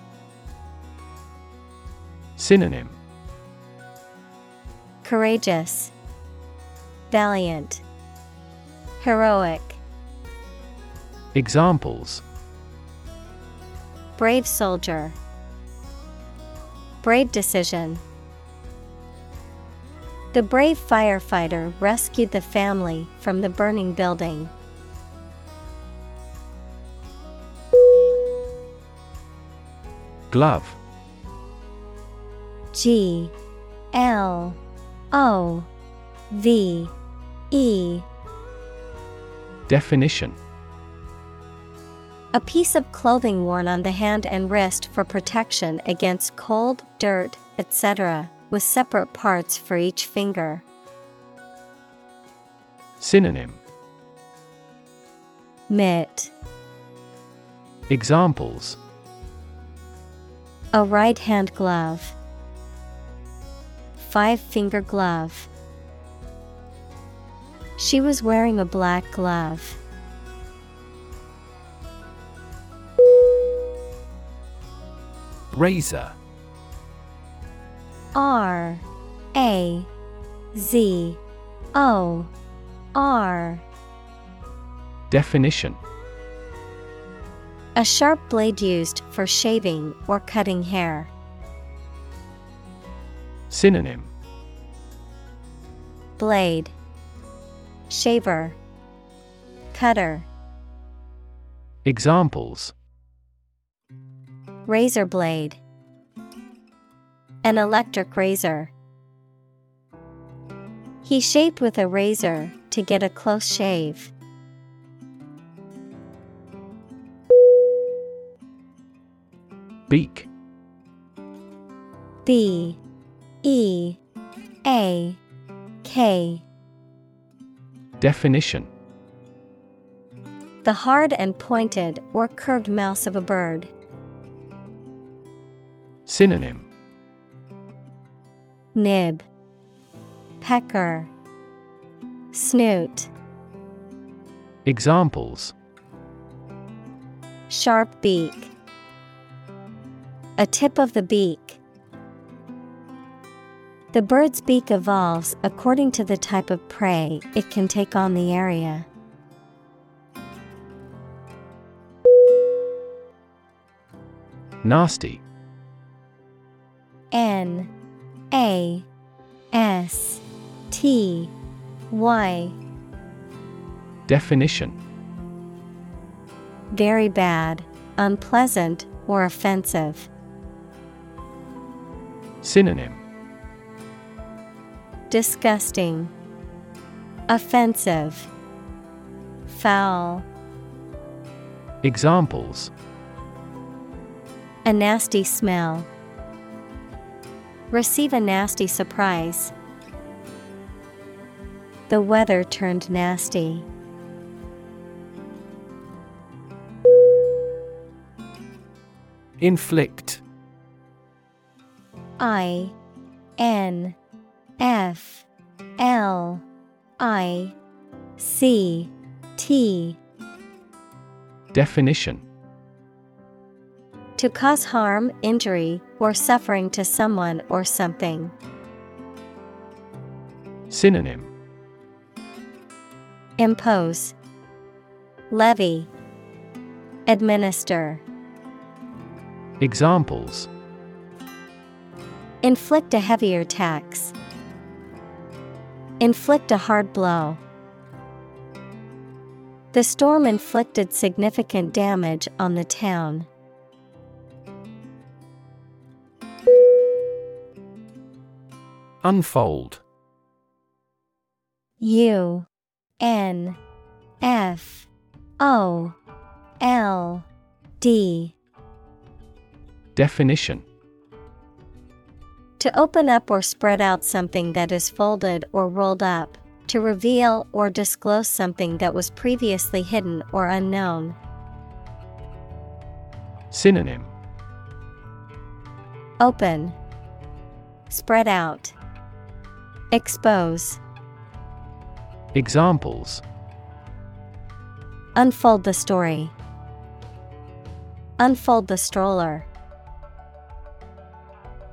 Synonym Courageous, Valiant, Heroic. Examples Brave soldier. Brave decision. The brave firefighter rescued the family from the burning building. Glove G L O V E Definition A piece of clothing worn on the hand and wrist for protection against cold, dirt, etc., with separate parts for each finger. Synonym Mitt Examples A right hand glove. Five finger glove. She was wearing a black glove. Razor R A Z O R Definition A sharp blade used for shaving or cutting hair. Synonym Blade Shaver Cutter Examples Razor blade An electric razor. He shaved with a razor to get a close shave. Beak B E A K. Definition. The hard and pointed or curved mouse of a bird. Synonym. Nib. Pecker. Snoot. Examples. Sharp beak. A tip of the beak. The bird's beak evolves according to the type of prey it can take on the area. Nasty N A S T Y Definition Very bad, unpleasant, or offensive. Synonym Disgusting, Offensive, Foul. Examples A nasty smell. Receive a nasty surprise. The weather turned nasty. Inflict I N F L I C T Definition To cause harm, injury, or suffering to someone or something. Synonym Impose, Levy, Administer. Examples Inflict a heavier tax. Inflict a hard blow. The storm inflicted significant damage on the town. Unfold U N F O L D Definition To open up or spread out something that is folded or rolled up, to reveal or disclose something that was previously hidden or unknown. Synonym. Open, Spread out, Expose, Examples. Unfold the story, Unfold the stroller.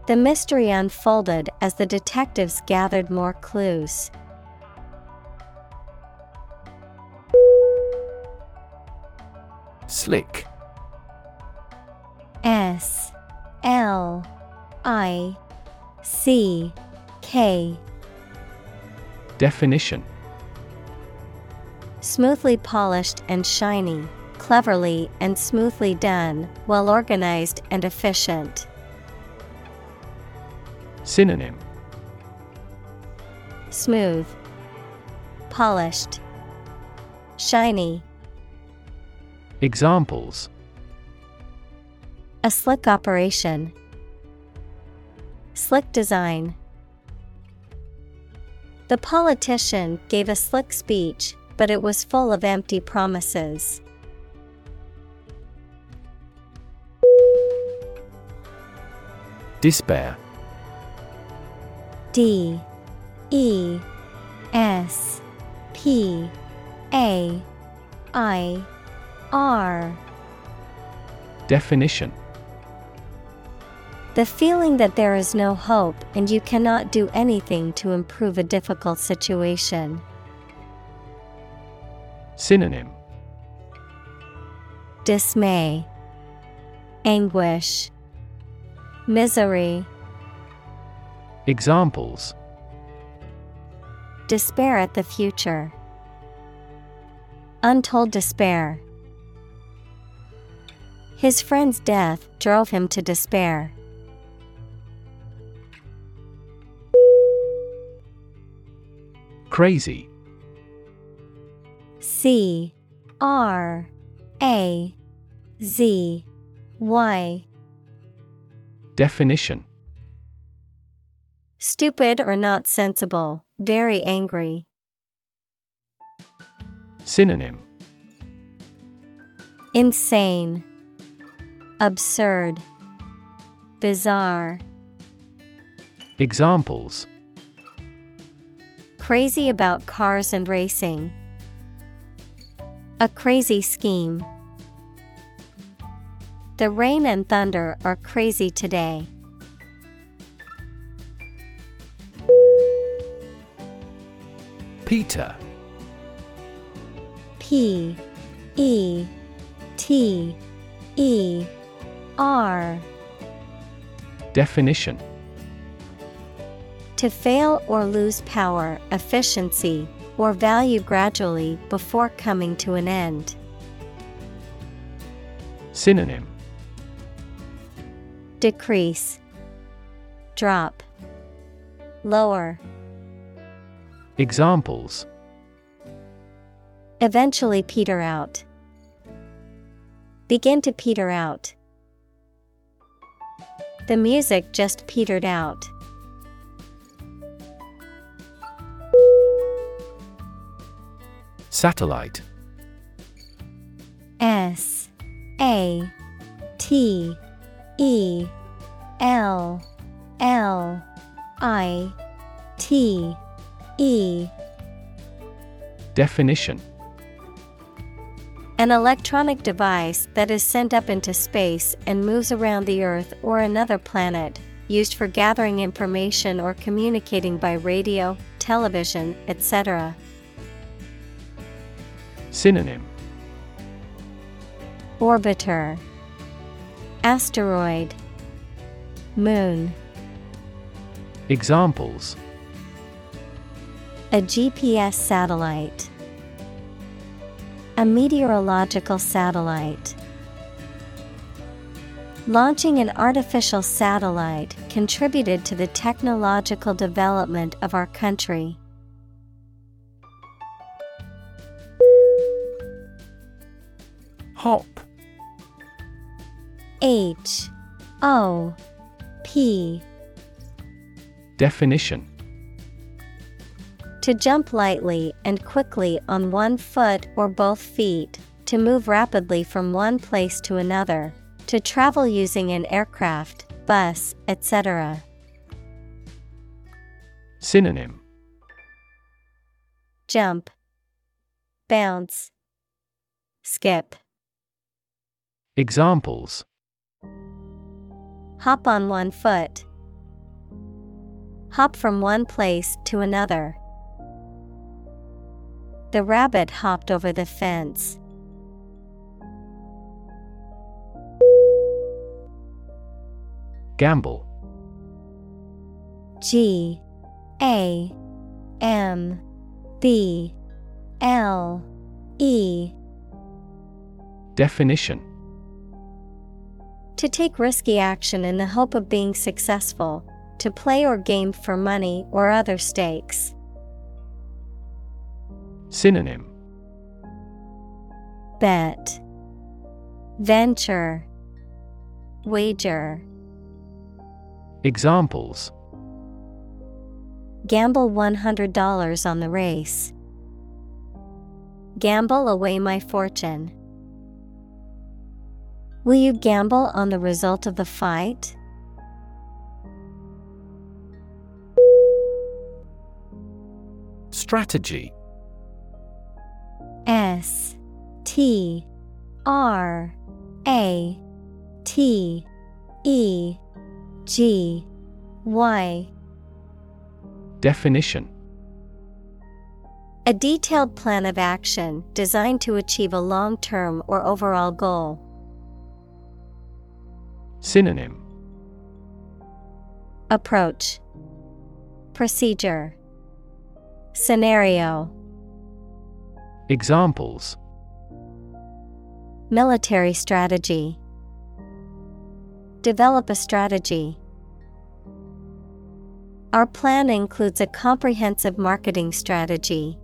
The mystery unfolded as the detectives gathered more clues. Slick S L I C K Definition Smoothly polished and shiny, cleverly and smoothly done, well organized and efficient. Synonym Smooth, polished, shiny. Examples A slick operation. Slick design. The politician gave a slick speech, but it was full of empty promises. Despair D E S P A I R. Definition The feeling that there is no hope and you cannot do anything to improve a difficult situation. Synonym Dismay, Anguish, Misery. Examples. Despair at the future. Untold despair. His friend's death drove him to despair. Crazy. C. R. A. Z. Y. Definition Stupid or not sensible, very angry. Synonym Insane, Absurd, Bizarre. Examples Crazy about cars and racing. A crazy scheme. The rain and thunder are crazy today. Peter. P E T E R. Definition. To fail or lose power, efficiency, or value gradually before coming to an end. Synonym. Decrease, Drop, Lower. Examples Eventually peter out. Begin to peter out. The music just petered out. Satellite S A T E L L I T E. Definition. An electronic device that is sent up into space and moves around the Earth or another planet, used for gathering information or communicating by radio, television, etc. Synonym. Orbiter. Asteroid. Moon. Examples A GPS satellite A meteorological satellite. Launching an artificial satellite contributed to the technological development of our country. Hop. H O P. Definition To jump lightly and quickly on one foot or both feet, to move rapidly from one place to another, to travel using an aircraft, bus, etc. Synonym Jump, bounce, skip. Examples Hop on one foot. Hop from one place to another. The rabbit hopped over the fence. Gamble G A M B L E Definition To take risky action in the hope of being successful, to play or game for money or other stakes. Synonym Bet, Venture, Wager. Examples Gamble $100 on the race. Gamble away my fortune. Will you gamble on the result of the fight? Strategy S T R A T E G Y. Definition. A detailed plan of action designed to achieve a long term or overall goal. Synonym. Approach. Procedure. Scenario Examples Military strategy Develop a strategy. Our plan includes a comprehensive marketing strategy.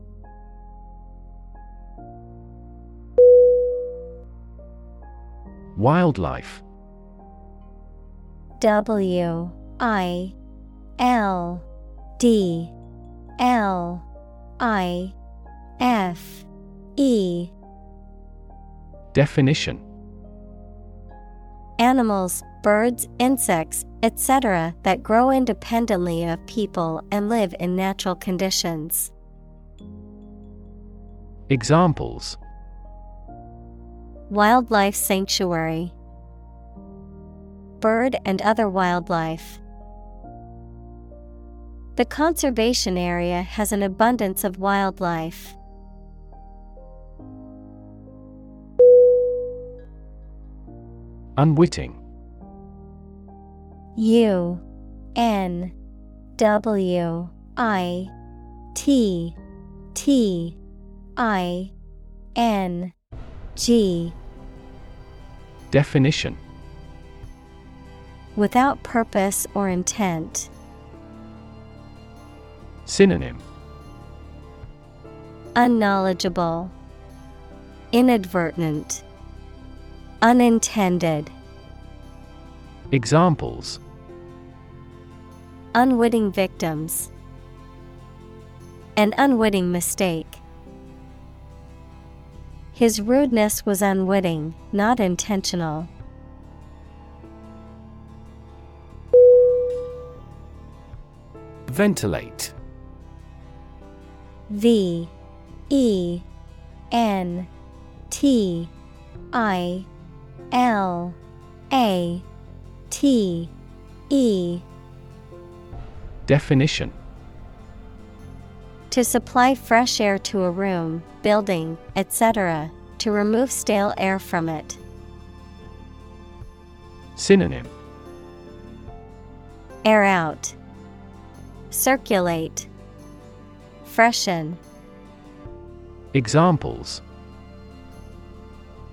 Wildlife W I L D L I F E Definition Animals, birds, insects, etc., that grow independently of people and live in natural conditions. Examples Wildlife Sanctuary Bird and other wildlife. The conservation area has an abundance of wildlife. Unwitting. U N W I T T I N G. Definition. Without purpose or intent. Synonym. Unknowledgeable, Inadvertent, Unintended. Examples Unwitting victims. An unwitting mistake. His rudeness was unwitting, not intentional. Ventilate V E N T I L A T E Definition To supply fresh air to a room, building, etc., to remove stale air from it. Synonym Air out. Circulate. Freshen. Examples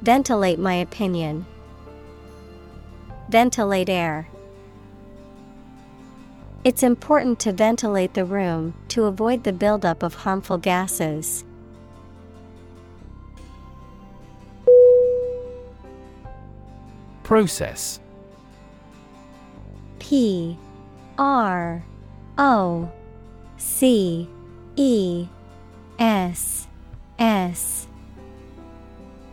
Ventilate my opinion. Ventilate air. It's important to ventilate the room to avoid the buildup of harmful gases. Process P R O C E S S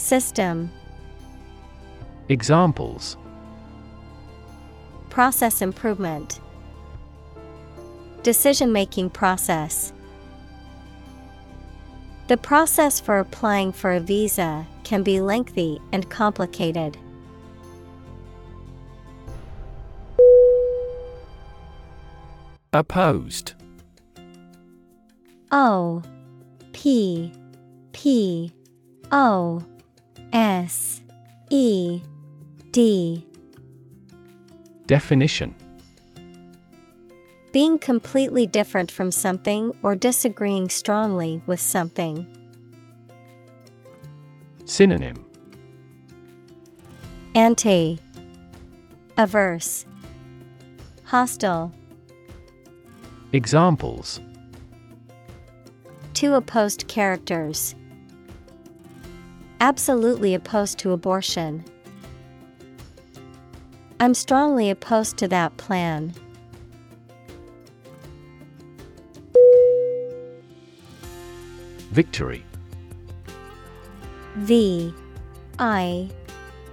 System. Examples. Process improvement. Decision making process. The process for applying for a visa can be lengthy and complicated. Opposed. O P P O S E D. Definition. Being completely different from something or disagreeing strongly with something. Synonym. Anti Averse. Hostile. Examples. Two opposed characters. Absolutely opposed to abortion. I'm strongly opposed to that plan. Victory V I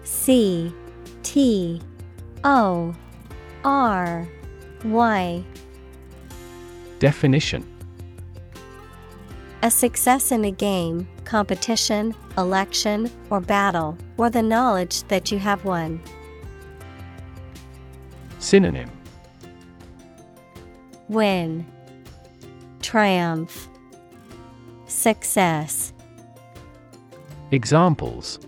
C T O R Y Definition A success in a game, competition, election, or battle, or the knowledge that you have won. Synonym Win, Triumph, Success. Examples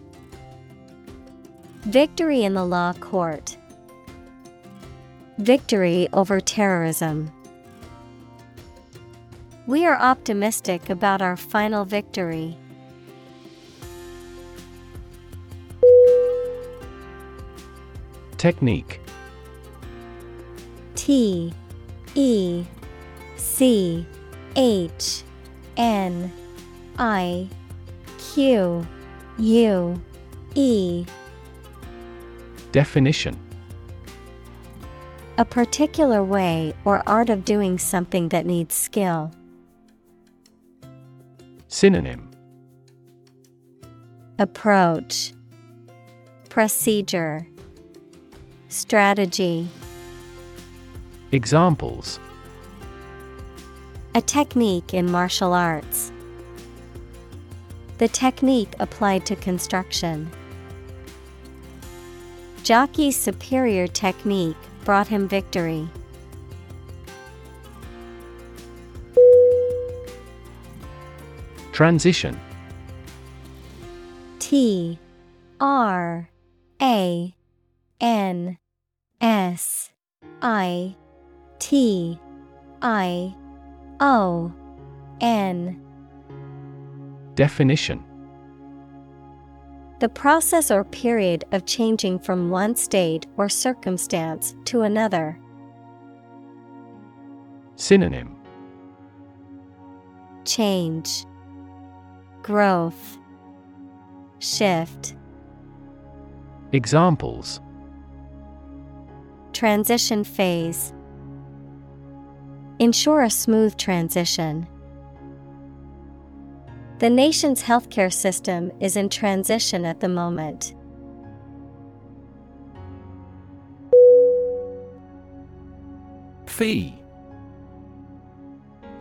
Victory in the law court. Victory over terrorism. We are optimistic about our final victory. Technique. T E C H N I Q U E. Definition. A particular way or art of doing something that needs skill. Synonym. Approach. Procedure Strategy Examples A technique in martial arts. The technique applied to construction. Jockey's superior technique brought him victory. Transition T R A N S I T I O N. Definition. The process or period of changing from one state or circumstance to another. Synonym. Change, Growth, Shift, Examples Transition phase. Ensure a smooth transition. The nation's healthcare system is in transition at the moment. Fee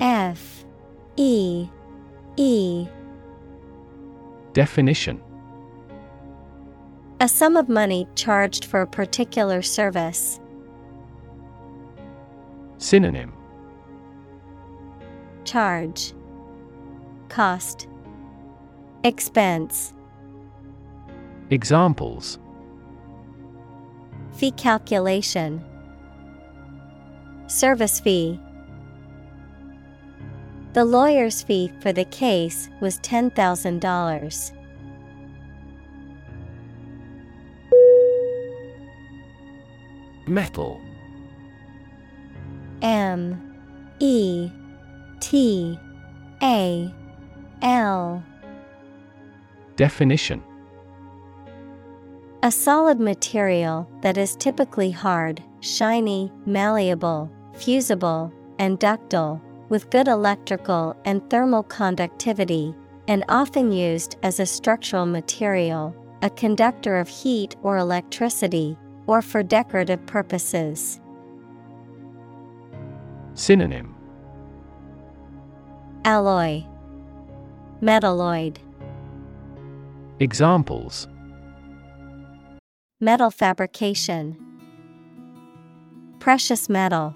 F E E Definition A sum of money charged for a particular service. Synonym. Charge. Cost. Expense. Examples. Fee calculation. Service fee. The lawyer's fee for the case was $10,000. Metal M E T A L Definition A solid material that is typically hard, shiny, malleable, fusible, and ductile, with good electrical and thermal conductivity, and often used as a structural material, a conductor of heat or electricity, or for decorative purposes. Synonym. Alloy. Metalloid. Examples. Metal fabrication. Precious metal.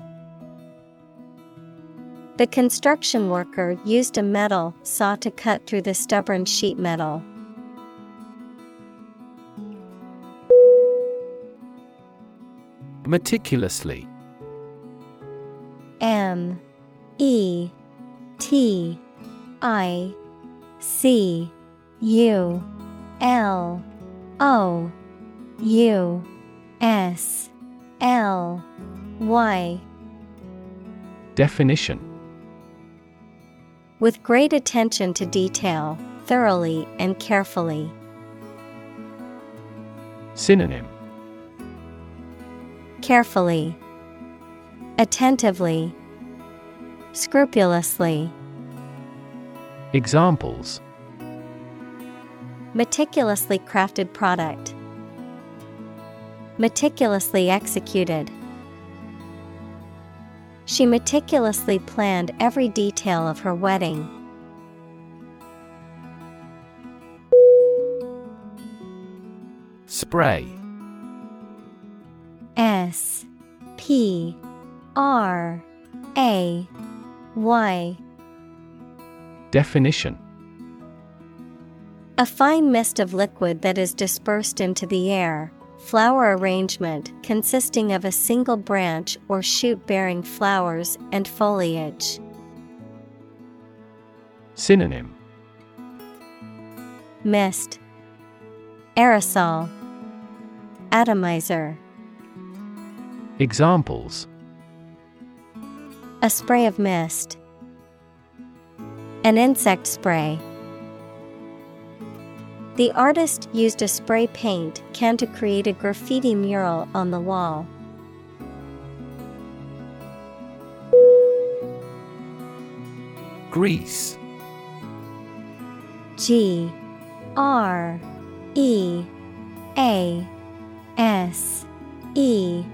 The construction worker used a metal saw to cut through the stubborn sheet metal. Meticulously M E T I C U L O U S L Y. Definition. With great attention to detail, thoroughly and carefully. Synonym. Carefully, Attentively, Scrupulously. Examples Meticulously crafted product. Meticulously executed. She meticulously planned every detail of her wedding. Spray S P R A Y Definition. A fine mist of liquid that is dispersed into the air, flower arrangement consisting of a single branch or shoot bearing flowers and foliage. Synonym. Mist. Aerosol. Atomizer. Examples A spray of mist. An insect spray. The artist used a spray paint can to create a graffiti mural on the wall. Grease G R E A S E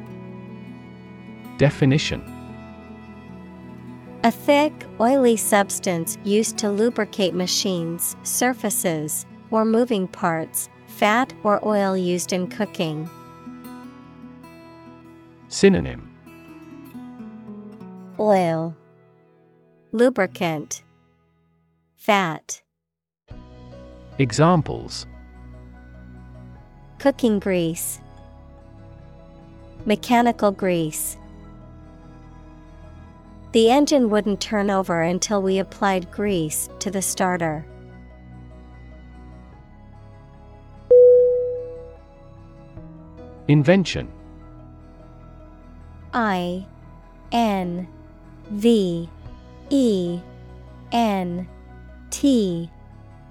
Definition A thick, oily substance used to lubricate machines, surfaces, or moving parts, fat or oil used in cooking. Synonym Oil, Lubricant, Fat. Examples Cooking grease, Mechanical grease. The engine wouldn't turn over until we applied grease to the starter. Invention. I N V E N T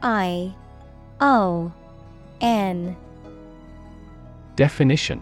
I O N. Definition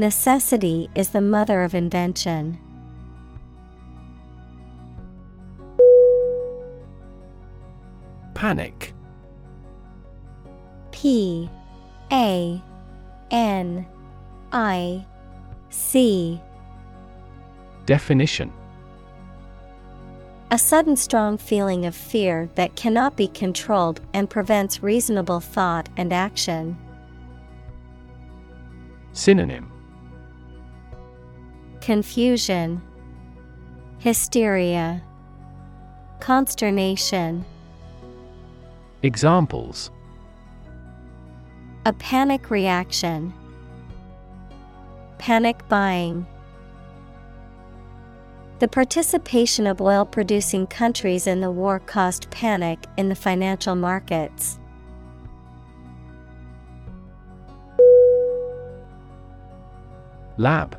Necessity is the mother of invention. Panic P A N I C Definition A sudden strong feeling of fear that cannot be controlled and prevents reasonable thought and action. Synonym Confusion, Hysteria, Consternation. Examples A panic reaction. Panic buying. The participation of oil producing countries in the war caused panic in the financial markets. Lab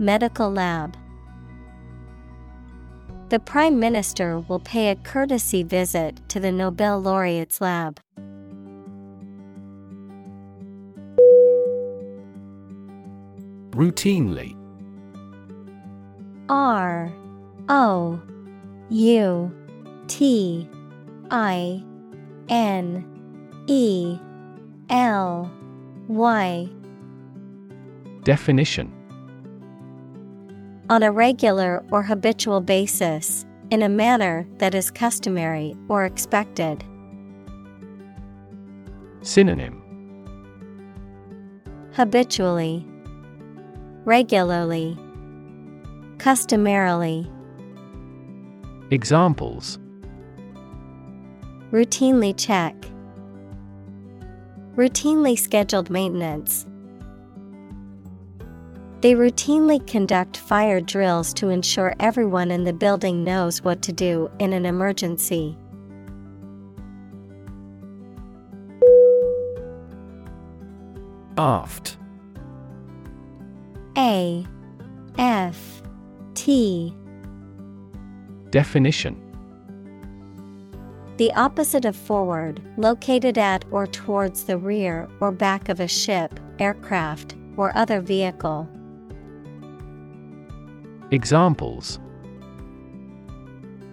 Medical lab. The Prime Minister will pay a courtesy visit to the Nobel laureate's lab. Routinely R O U T I N E L Y. Definition On a regular or habitual basis, in a manner that is customary or expected. Synonym Habitually, regularly, customarily. Examples Routinely check. Routinely scheduled maintenance. They routinely conduct fire drills to ensure everyone in the building knows what to do in an emergency. Aft A F T Definition The opposite of forward, located at or towards the rear or back of a ship, aircraft, or other vehicle. Examples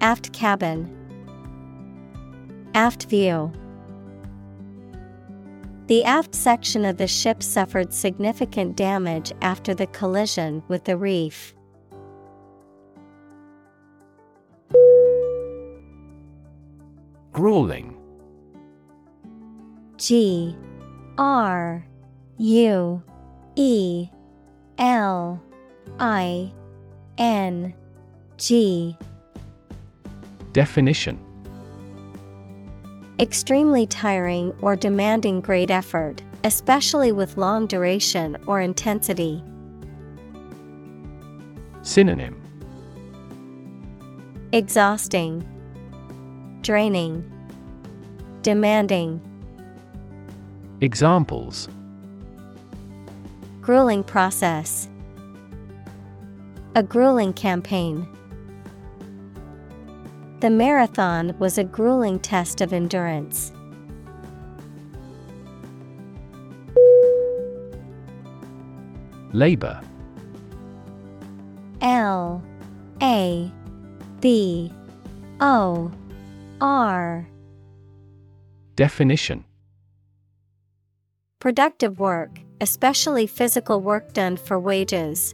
Aft cabin, Aft view. The aft section of the ship suffered significant damage after the collision with the reef. Grueling G R U E L I N G Definition Extremely tiring or demanding great effort, especially with long duration or intensity. Synonym Exhausting, Draining, Demanding. Examples Grueling process. A grueling campaign. The marathon was a grueling test of endurance. Labor L A B O R Definition Productive work, especially physical work done for wages,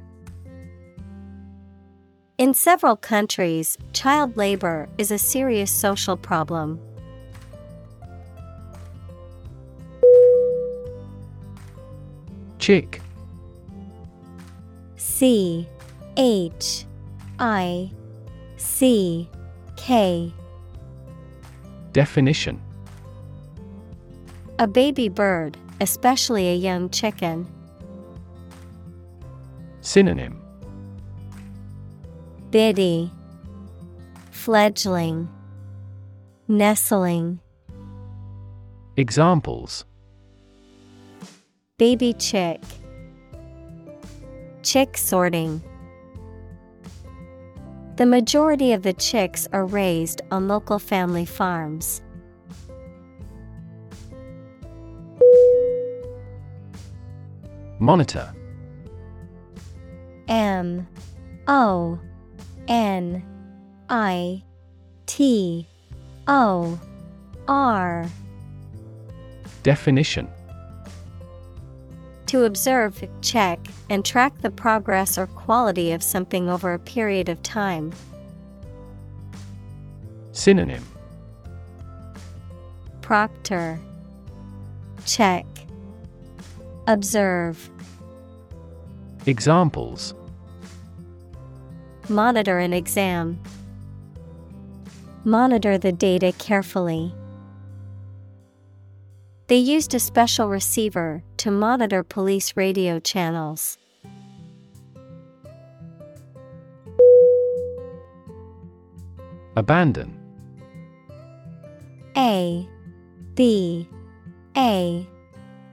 In several countries, child labor is a serious social problem. Chick C H I C K Definition A baby bird, especially a young chicken. Synonym Biddy. Fledgling. Nestling. Examples. Baby chick. Chick sorting. The majority of the chicks are raised on local family farms. Monitor. M O N I T O R. Definition. To observe, check, and track the progress or quality of something over a period of time. Synonym. Proctor. Check. Observe. Examples Monitor an exam. Monitor the data carefully. They used a special receiver to monitor police radio channels. Abandon A B A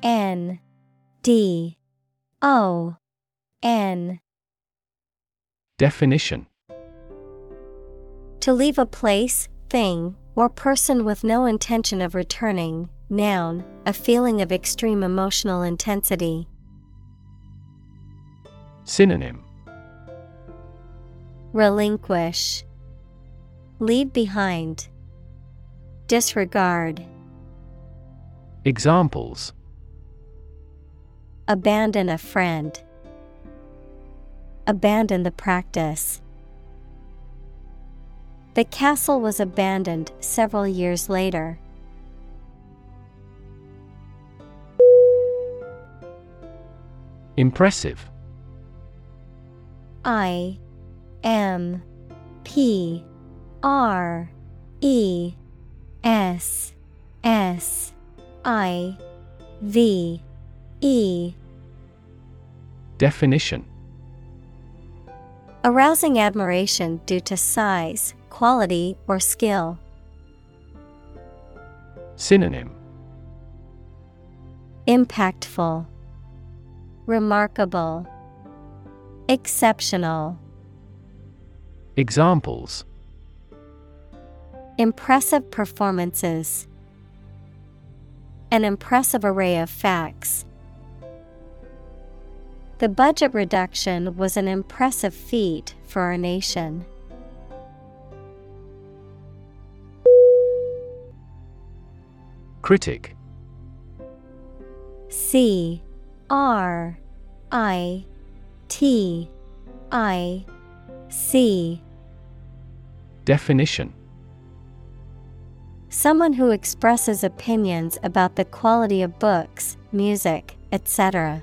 N D O N Definition. To leave a place, thing, or person with no intention of returning, noun, a feeling of extreme emotional intensity. Synonym. Relinquish, Leave behind, Disregard, Examples. Abandon a friend, Abandon the practice. The castle was abandoned several years later. Impressive I M P R E S S I V E Definition Arousing admiration due to size, quality, or skill. Synonym Impactful, Remarkable, Exceptional. Examples Impressive performances. An impressive array of facts. The budget reduction was an impressive feat for our nation. Critic C R I T I C Definition Someone who expresses opinions about the quality of books, music, etc.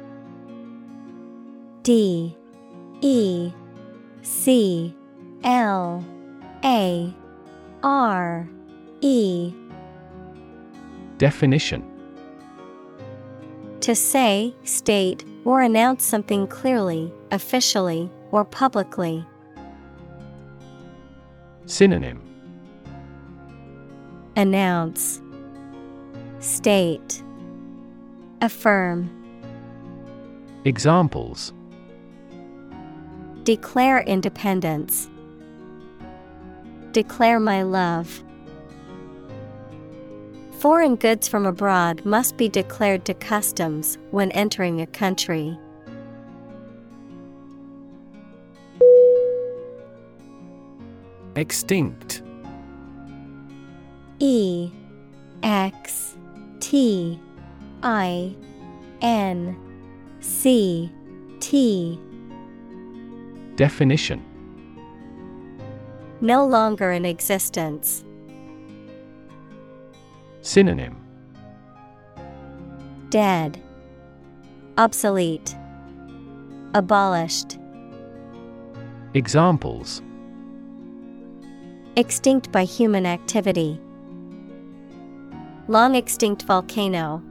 D E C L A R E. Definition. To say, state, or announce something clearly, officially, or publicly. Synonym. Announce, State, Affirm, Examples Declare independence. Declare my love. Foreign goods from abroad must be declared to customs when entering a country. Extinct E X T I N C T Definition No longer in existence. Synonym Dead. Obsolete. Abolished. Examples Extinct by human activity. Long extinct volcano.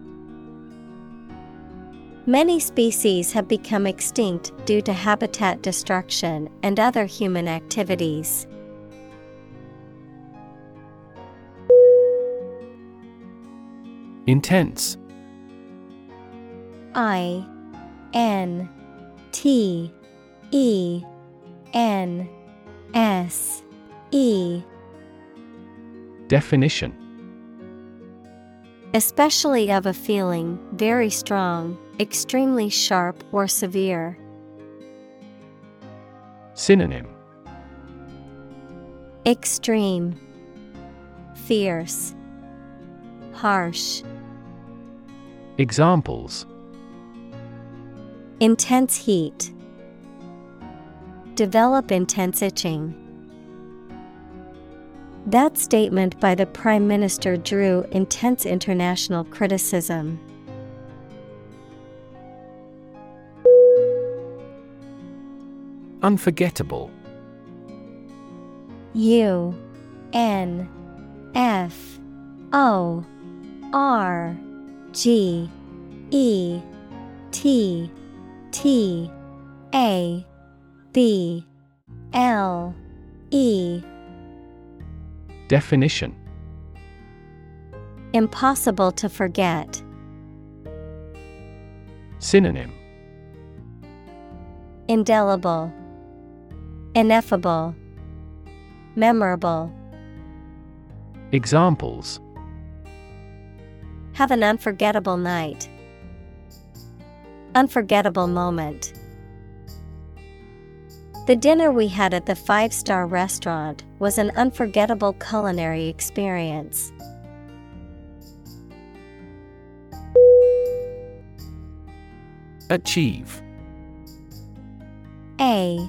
Many species have become extinct due to habitat destruction and other human activities. Intense. I N T E N S E. Definition. Especially of a feeling, very strong, extremely sharp or severe. Synonym Extreme, Fierce, Harsh. Examples Intense heat. Develop intense itching. That statement by the Prime Minister drew intense international criticism. Unforgettable. U N F O R G E T T A B L E Definition Impossible to forget. Synonym Indelible, Ineffable, Memorable. Examples Have an unforgettable night. Unforgettable moment. The dinner we had at the five star restaurant was an unforgettable culinary experience. Achieve A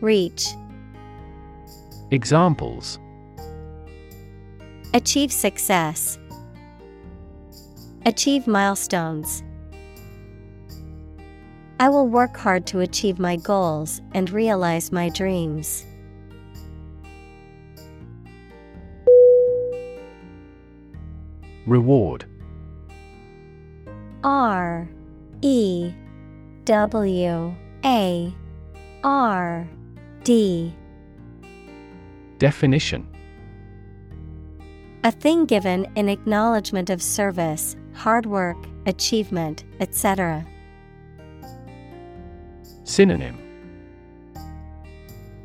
Reach, Examples. Achieve success, Achieve milestones. I will work hard to achieve my goals and realize my dreams. Reward. R E W A R D Definition A thing given in acknowledgement of service, hard work, achievement, etc. Synonym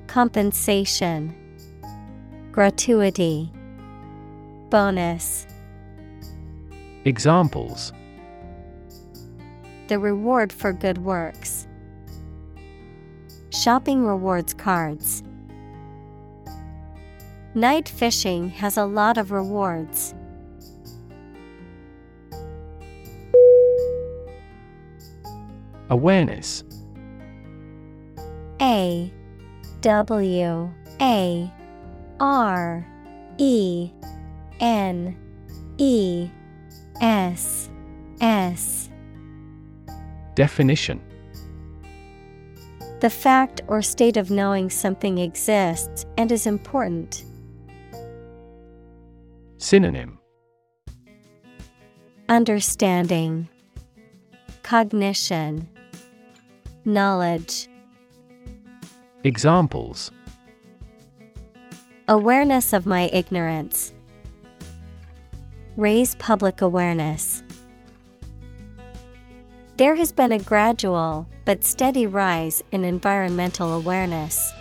Compensation, Gratuity, Bonus. Examples The reward for good works. Shopping rewards cards. Night fishing has a lot of rewards. Awareness. A. W. A. R. E. N. E. S. S. Definition The fact or state of knowing something exists and is important. Synonym Understanding, Cognition, Knowledge. Examples Awareness of my ignorance. Raise public awareness. There has been a gradual but steady rise in environmental awareness.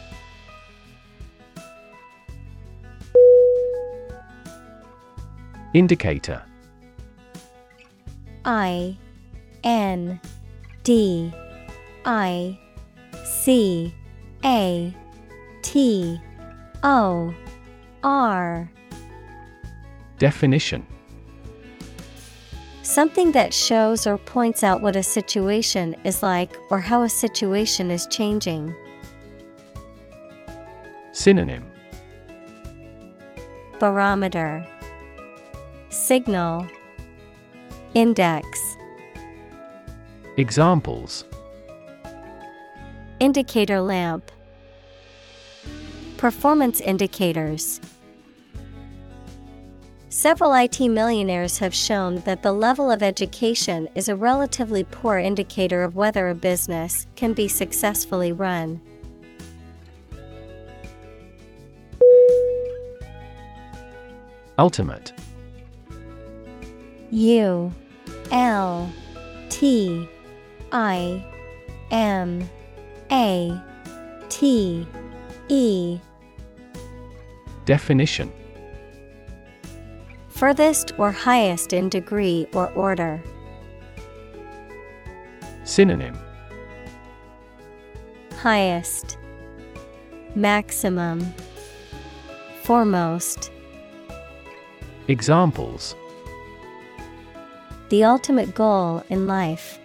Indicator. I N D I C A T O R. Definition Something that shows or points out what a situation is like or how a situation is changing. Synonym. Barometer. Signal. Index. Examples. Indicator lamp. Performance indicators Several IT millionaires have shown that the level of education is a relatively poor indicator of whether a business can be successfully run. Ultimate. U L T I M A T E. Definition Furthest or highest in degree or order. Synonym Highest, Maximum, Foremost. Examples The ultimate goal in life.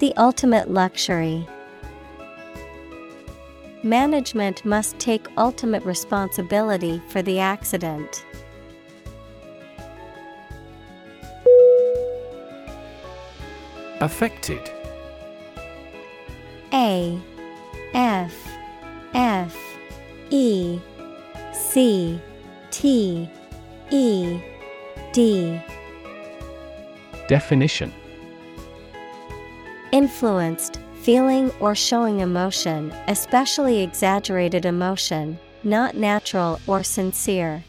The ultimate luxury. Management must take ultimate responsibility for the accident. Affected. A F F E C T E D. Definition. Influenced, feeling or showing emotion, especially exaggerated emotion, not natural or sincere.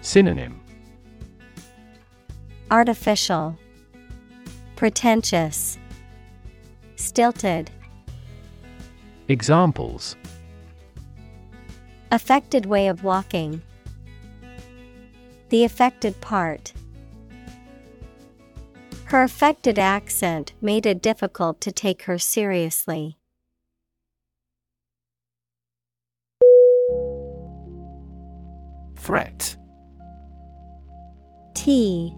Synonym. Artificial, Pretentious, Stilted. Examples Affected way of walking. The affected part. Her affected accent made it difficult to take her seriously. Threat T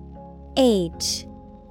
H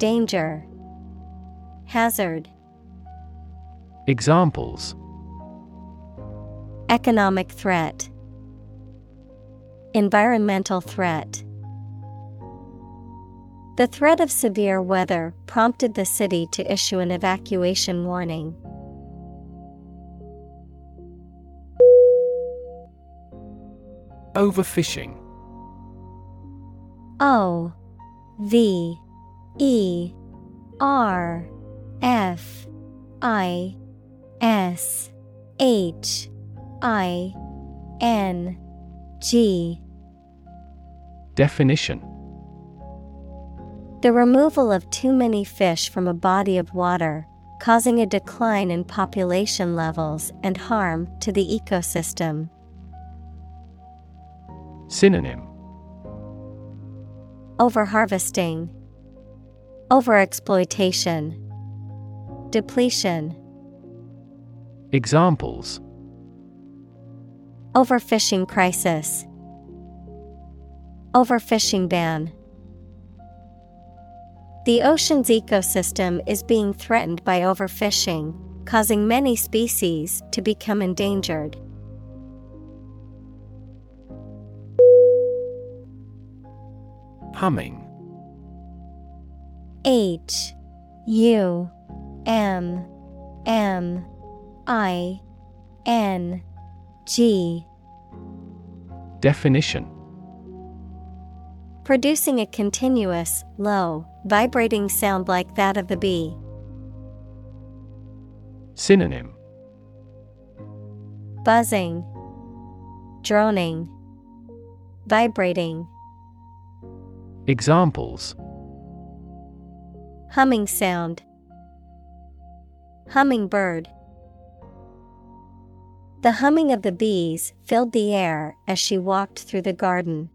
Danger, Hazard, Examples Economic threat, Environmental threat. The threat of severe weather prompted the city to issue an evacuation warning. Overfishing O V E R F I S H I N G. Definition. The removal of too many fish from a body of water, causing a decline in population levels and harm to the ecosystem. Synonym. Overharvesting, Overexploitation, Depletion, Examples Overfishing crisis, Overfishing ban. The ocean's ecosystem is being threatened by overfishing, causing many species to become endangered. Humming H U M M I N G. Definition. Producing a continuous, low, vibrating sound like that of the bee. Synonym. Buzzing, Droning, Vibrating. Examples Humming sound. Hummingbird. The humming of the bees filled the air as she walked through the garden.